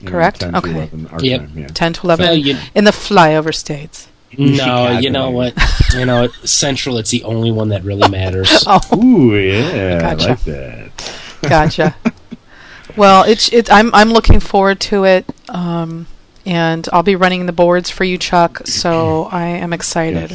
Yeah, Correct. 10 to okay. 11 our Yep. time, yeah. Ten to eleven Well, you- in the flyover states. No, you know what? You know. Central. It's the only one that really matters. [laughs] Oh, Ooh, yeah, Gotcha. I like that. [laughs] gotcha. well, it's it's I'm I'm looking forward to it, um, and I'll be running the boards for you, Chuck. So [clears throat] I am excited.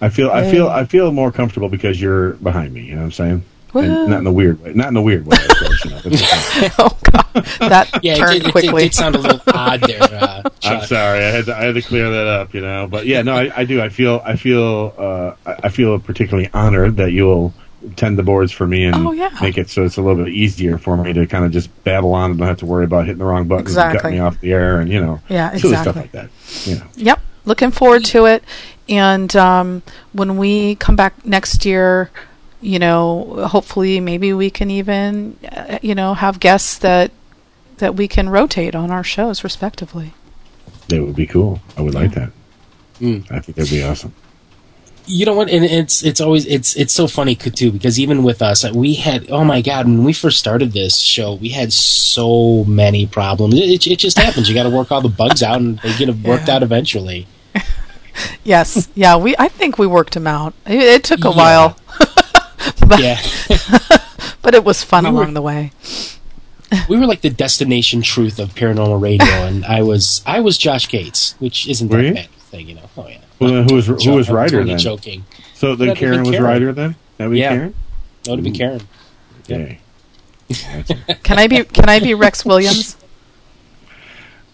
I feel, I feel I feel more comfortable because you're behind me. You know what I'm saying? Woo. And not in a weird way. Not in a weird way. Of course, you know, but [laughs] it's okay. oh God, that [laughs] Yeah, it turned did- it, quickly. It, did sound a little [laughs] odd there, uh, I'm sorry. I had to, I had to clear that up. You know, but yeah, no, I, I do. I feel, I feel, uh, I I feel particularly honored that you'll tend the boards for me and Oh, yeah. make it so it's a little bit easier for me to kind of just babble on and not have to worry about hitting the wrong button and Exactly. cutting me off the air and you know, Yeah, silly stuff like that. You know. Yep, looking forward to it. And um, when we come back next year, you know, hopefully, maybe we can even, uh, you know, have guests that that we can rotate on our shows, respectively. That would be cool. I would like that. Mm. I think that'd be awesome. You know what? And it's it's always it's it's so funny too because even with us, we had oh my god when we first started this show, we had so many problems. It, it, it just [laughs] happens. You got to work all the bugs out, and they get worked Yeah. out eventually. [laughs] Yes, yeah, we. I think we worked them out. It, it took a Yeah. while, [laughs] [laughs] but, Yeah. [laughs] but it was fun We were- along the way. we were like the destination truth of paranormal radio, and I was I was Josh Gates, which isn't Were that you? bad thing, you know. Oh yeah. Well, then who was who was I'm writer totally then? Joking. So then That'd Karen was Karen. writer then. That be Yeah. Karen. That would be Ooh. Karen. Okay. Can I be? Can I be Rex Williams? [laughs]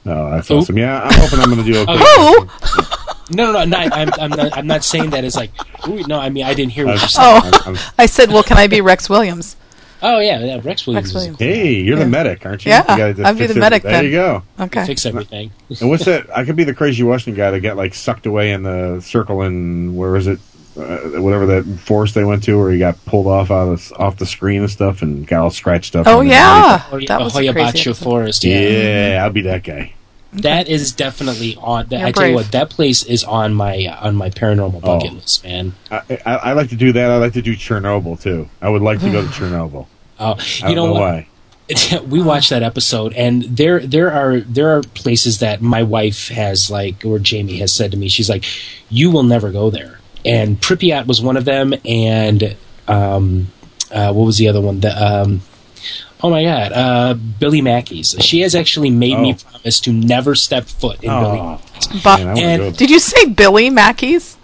No, that's Who? awesome. Yeah, I'm hoping I'm going to do okay. Oh, No, no, no, not, I'm, I'm not. I'm not saying that as like. Ooh, no, I mean I didn't hear what you said. Oh, I said, well, can I be Rex Williams? Oh yeah, yeah. Rex Williams. is- Williams. Hey, you're Yeah. the medic, aren't you? Yeah, You I'd be fix the it- medic There then. you go. Okay. Fix everything. And what's that? I could be the crazy Western guy that got like sucked away in the circle in where is it? uh, whatever that forest they went to, where he got pulled off out of, off the screen and stuff, and got all scratched up. Oh yeah, that was a crazy Hoia Baciu episode. Forest. yeah, Yeah. I'll be that guy. That is definitely on. That, I tell you what, that place is on my uh, on my paranormal bucket Oh. list, man. I, I, I like to do that. I like to do Chernobyl too. I would like to go to [sighs] Chernobyl. Oh, I you don't know, know, what? why. [laughs] we watched that episode, and there there are there are places that my wife has like, or Jamie has said to me, she's like, "You will never go there." And Pripyat was one of them, and um, uh, what was the other one? The um, oh my god, uh, Billy Mackey's. She has actually made me Oh. promise to never step foot in Billy. Oh, Bo- man, and- Did you say Billy Mackey's?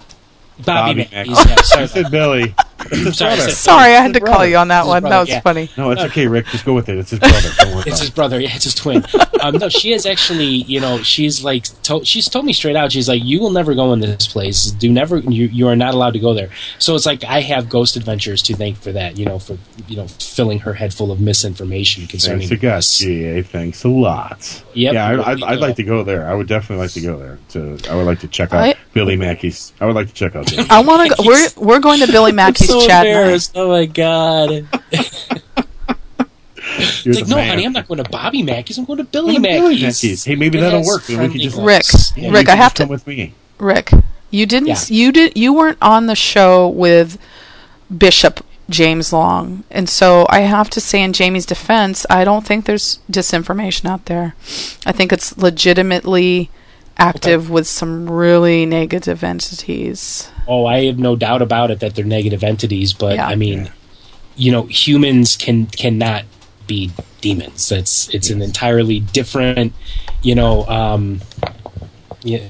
Bobby, Bobby Mackey's. Mackey. Yeah, sorry, [laughs] I said Billy. It's his Sorry, I said- Sorry, I had to call brother. you on that His one. brother, That was yeah. funny. No, it's okay, Rick. Just go with it. It's his brother. Don't worry It's about his it. brother. Yeah, it's his twin. Um, no, she is actually, you know, she's like, to- she's told me straight out. She's like, you will never go in this place. Do never. You you are not allowed to go there. So it's like I have Ghost Adventures to thank for that. You know, for you know filling her head full of misinformation concerning Thanks a God. this. GA. Thanks a lot. Yep. Yeah, I, I'd, I'd like to go there. I would definitely like to go there. To I would like to check out I- Billy Mackey's. I would like to check out. Billy. I want to. go We're we're going to Billy [laughs] Mackey's so chat night. embarrassed. Oh my god! [laughs] You're It's like, no, man. honey, I'm not going to Bobby Mackey's. I'm going to Billy Go to Mackey's. Mackey's. Hey, maybe It that'll work. Then we could just- Rick. Yeah, Rick, I have just to. come with me. Rick, you didn't. Yeah. You did. You weren't on the show with Bishop James Long, and so I have to say, in Jamie's defense, I don't think there's disinformation out there. I think it's legitimately active with some really negative entities. Oh, I have no doubt about it that they're negative entities, but Yeah. I mean, you know, humans can cannot be demons. That's it's an entirely different, you know, um, yeah,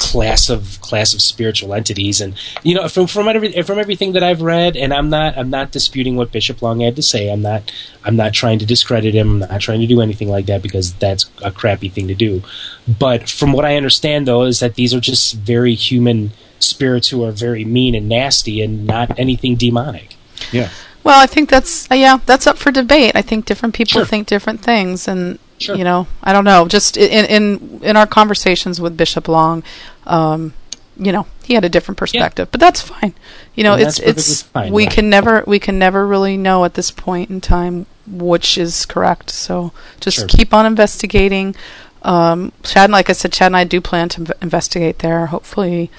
class of class of spiritual entities, and you know, from from every, from everything that I've read, and I'm not I'm not disputing what Bishop Long had to say. I'm not I'm not trying to discredit him. I'm not trying to do anything like that because that's a crappy thing to do. But from what I understand, though, is that these are just very human spirits who are very mean and nasty, and not anything demonic. Yeah. Well, I think that's uh, yeah, that's up for debate. I think different people Sure. think different things, and Sure. you know, I don't know. Just in in in our conversations with Bishop Long, um, you know, he had a different perspective, but that's fine. You know, And it's it's fine, we can never we can never really know at this point in time which is correct. So just Sure. keep on investigating. Um, Chad, like I said, Chad and I do plan to investigate there. Hopefully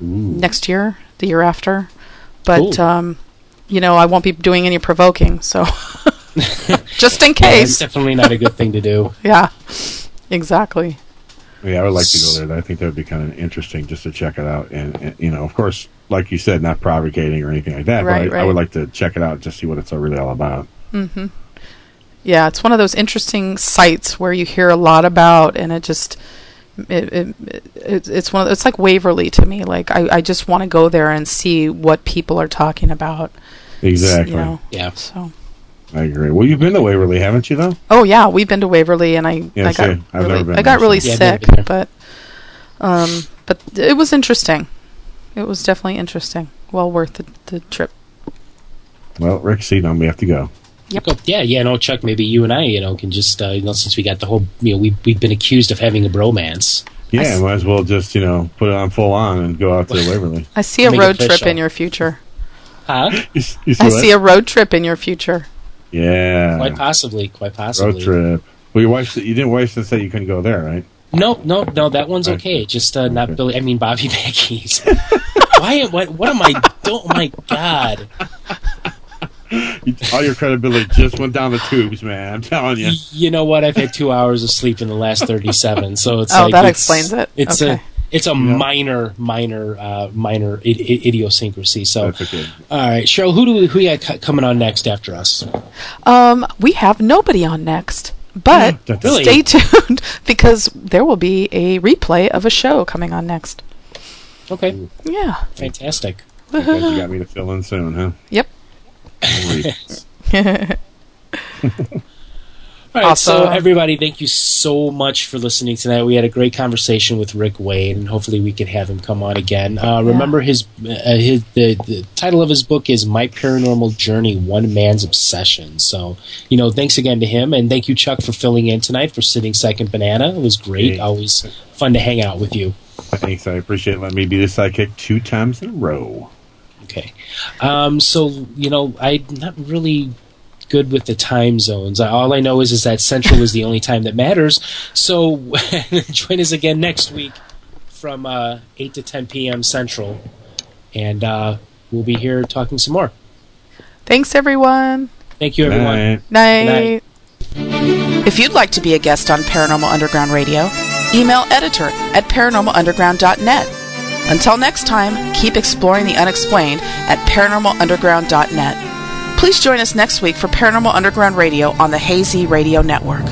next year, the year after. But Cool. um, you know, I won't be doing any provoking, so [laughs] just in [laughs] Yeah, case. definitely not a good thing to do. [laughs] Yeah, exactly. Yeah, I would like to go there. I think that would be kind of interesting just to check it out. And, and you know, of course, like you said, not provocating or anything like that. Right, but I, I would like to check it out just see what it's really all about. hmm Yeah, it's one of those interesting sites where you hear a lot about, and it just it, it, it it's one of it's like Waverly to me. Like I, I just want to go there and see what people are talking about. Exactly. You know, Yeah. so. I agree. Well, you've been to Waverly, haven't you? Though. Oh yeah, we've been to Waverly, and I Yeah, I got. I've really, never been I got really Yeah, sick, but um, but it was interesting. It was definitely interesting. Well worth the, the trip. Well, Rick, see, now we have to go. Yep. Go- Yeah, yeah, no, Chuck. Maybe you and I, you know, can just, uh, you know, since we got the whole, you know, we we've been accused of having a bromance. Yeah, s- might as well just you know put it on full on and go out to [laughs] Waverly. I see a Make it road trip official. in your future. Huh? [laughs] You, s- you I what? see a road trip in your future. Yeah Quite possibly, quite possibly. road trip. Well, your wife, you didn't wife say you couldn't go there, right? No, no, no. That one's Right. okay. Just uh, not Okay. Billy. I mean Bobby [laughs] Mackey's. [laughs] Why? What? What am I? doing? Oh my God! All your credibility just went down the tubes, man. I'm telling you. You know what? I've had two hours of sleep in the last thirty-seven, so it's Oh, like that it's- explains it. It's Okay. a it's a minor, minor, uh, minor I- I- idiosyncrasy. So, That's okay. all right, Cheryl, who do we, who you got c- coming on next after us? Um, we have nobody on next, but Dun, dun, Really? stay [laughs] tuned because there will be a replay of a show coming on next. Okay, Yeah. fantastic. You got [laughs] me to fill in soon, huh? Yep. [laughs] Great. All right, so everybody, thank you so much for listening tonight. We had a great conversation with Rick Wade, and hopefully we can have him come on again. Uh, remember his uh, his the, the title of his book is My Paranormal Journey: One Man's Obsession. So you know, thanks again to him, and thank you Chuck for filling in tonight for sitting second banana. It was great. Hey. Always fun to hang out with you. Thanks. I appreciate letting me be the sidekick two times in a row. Okay. Um, so you know, I'm not really good with the time zones. All I know is is that Central is the only time that matters. So [laughs] join us again next week from uh, 8 to 10 p.m. Central, and uh, we'll be here talking some more. Thanks, everyone. Thank you, everyone. Night. Night. If you'd like to be a guest on Paranormal Underground Radio, email editor at paranormalunderground.net. Until next time, keep exploring the unexplained at paranormalunderground.net. Please join us next week for Paranormal Underground Radio on the Hazy Radio Network.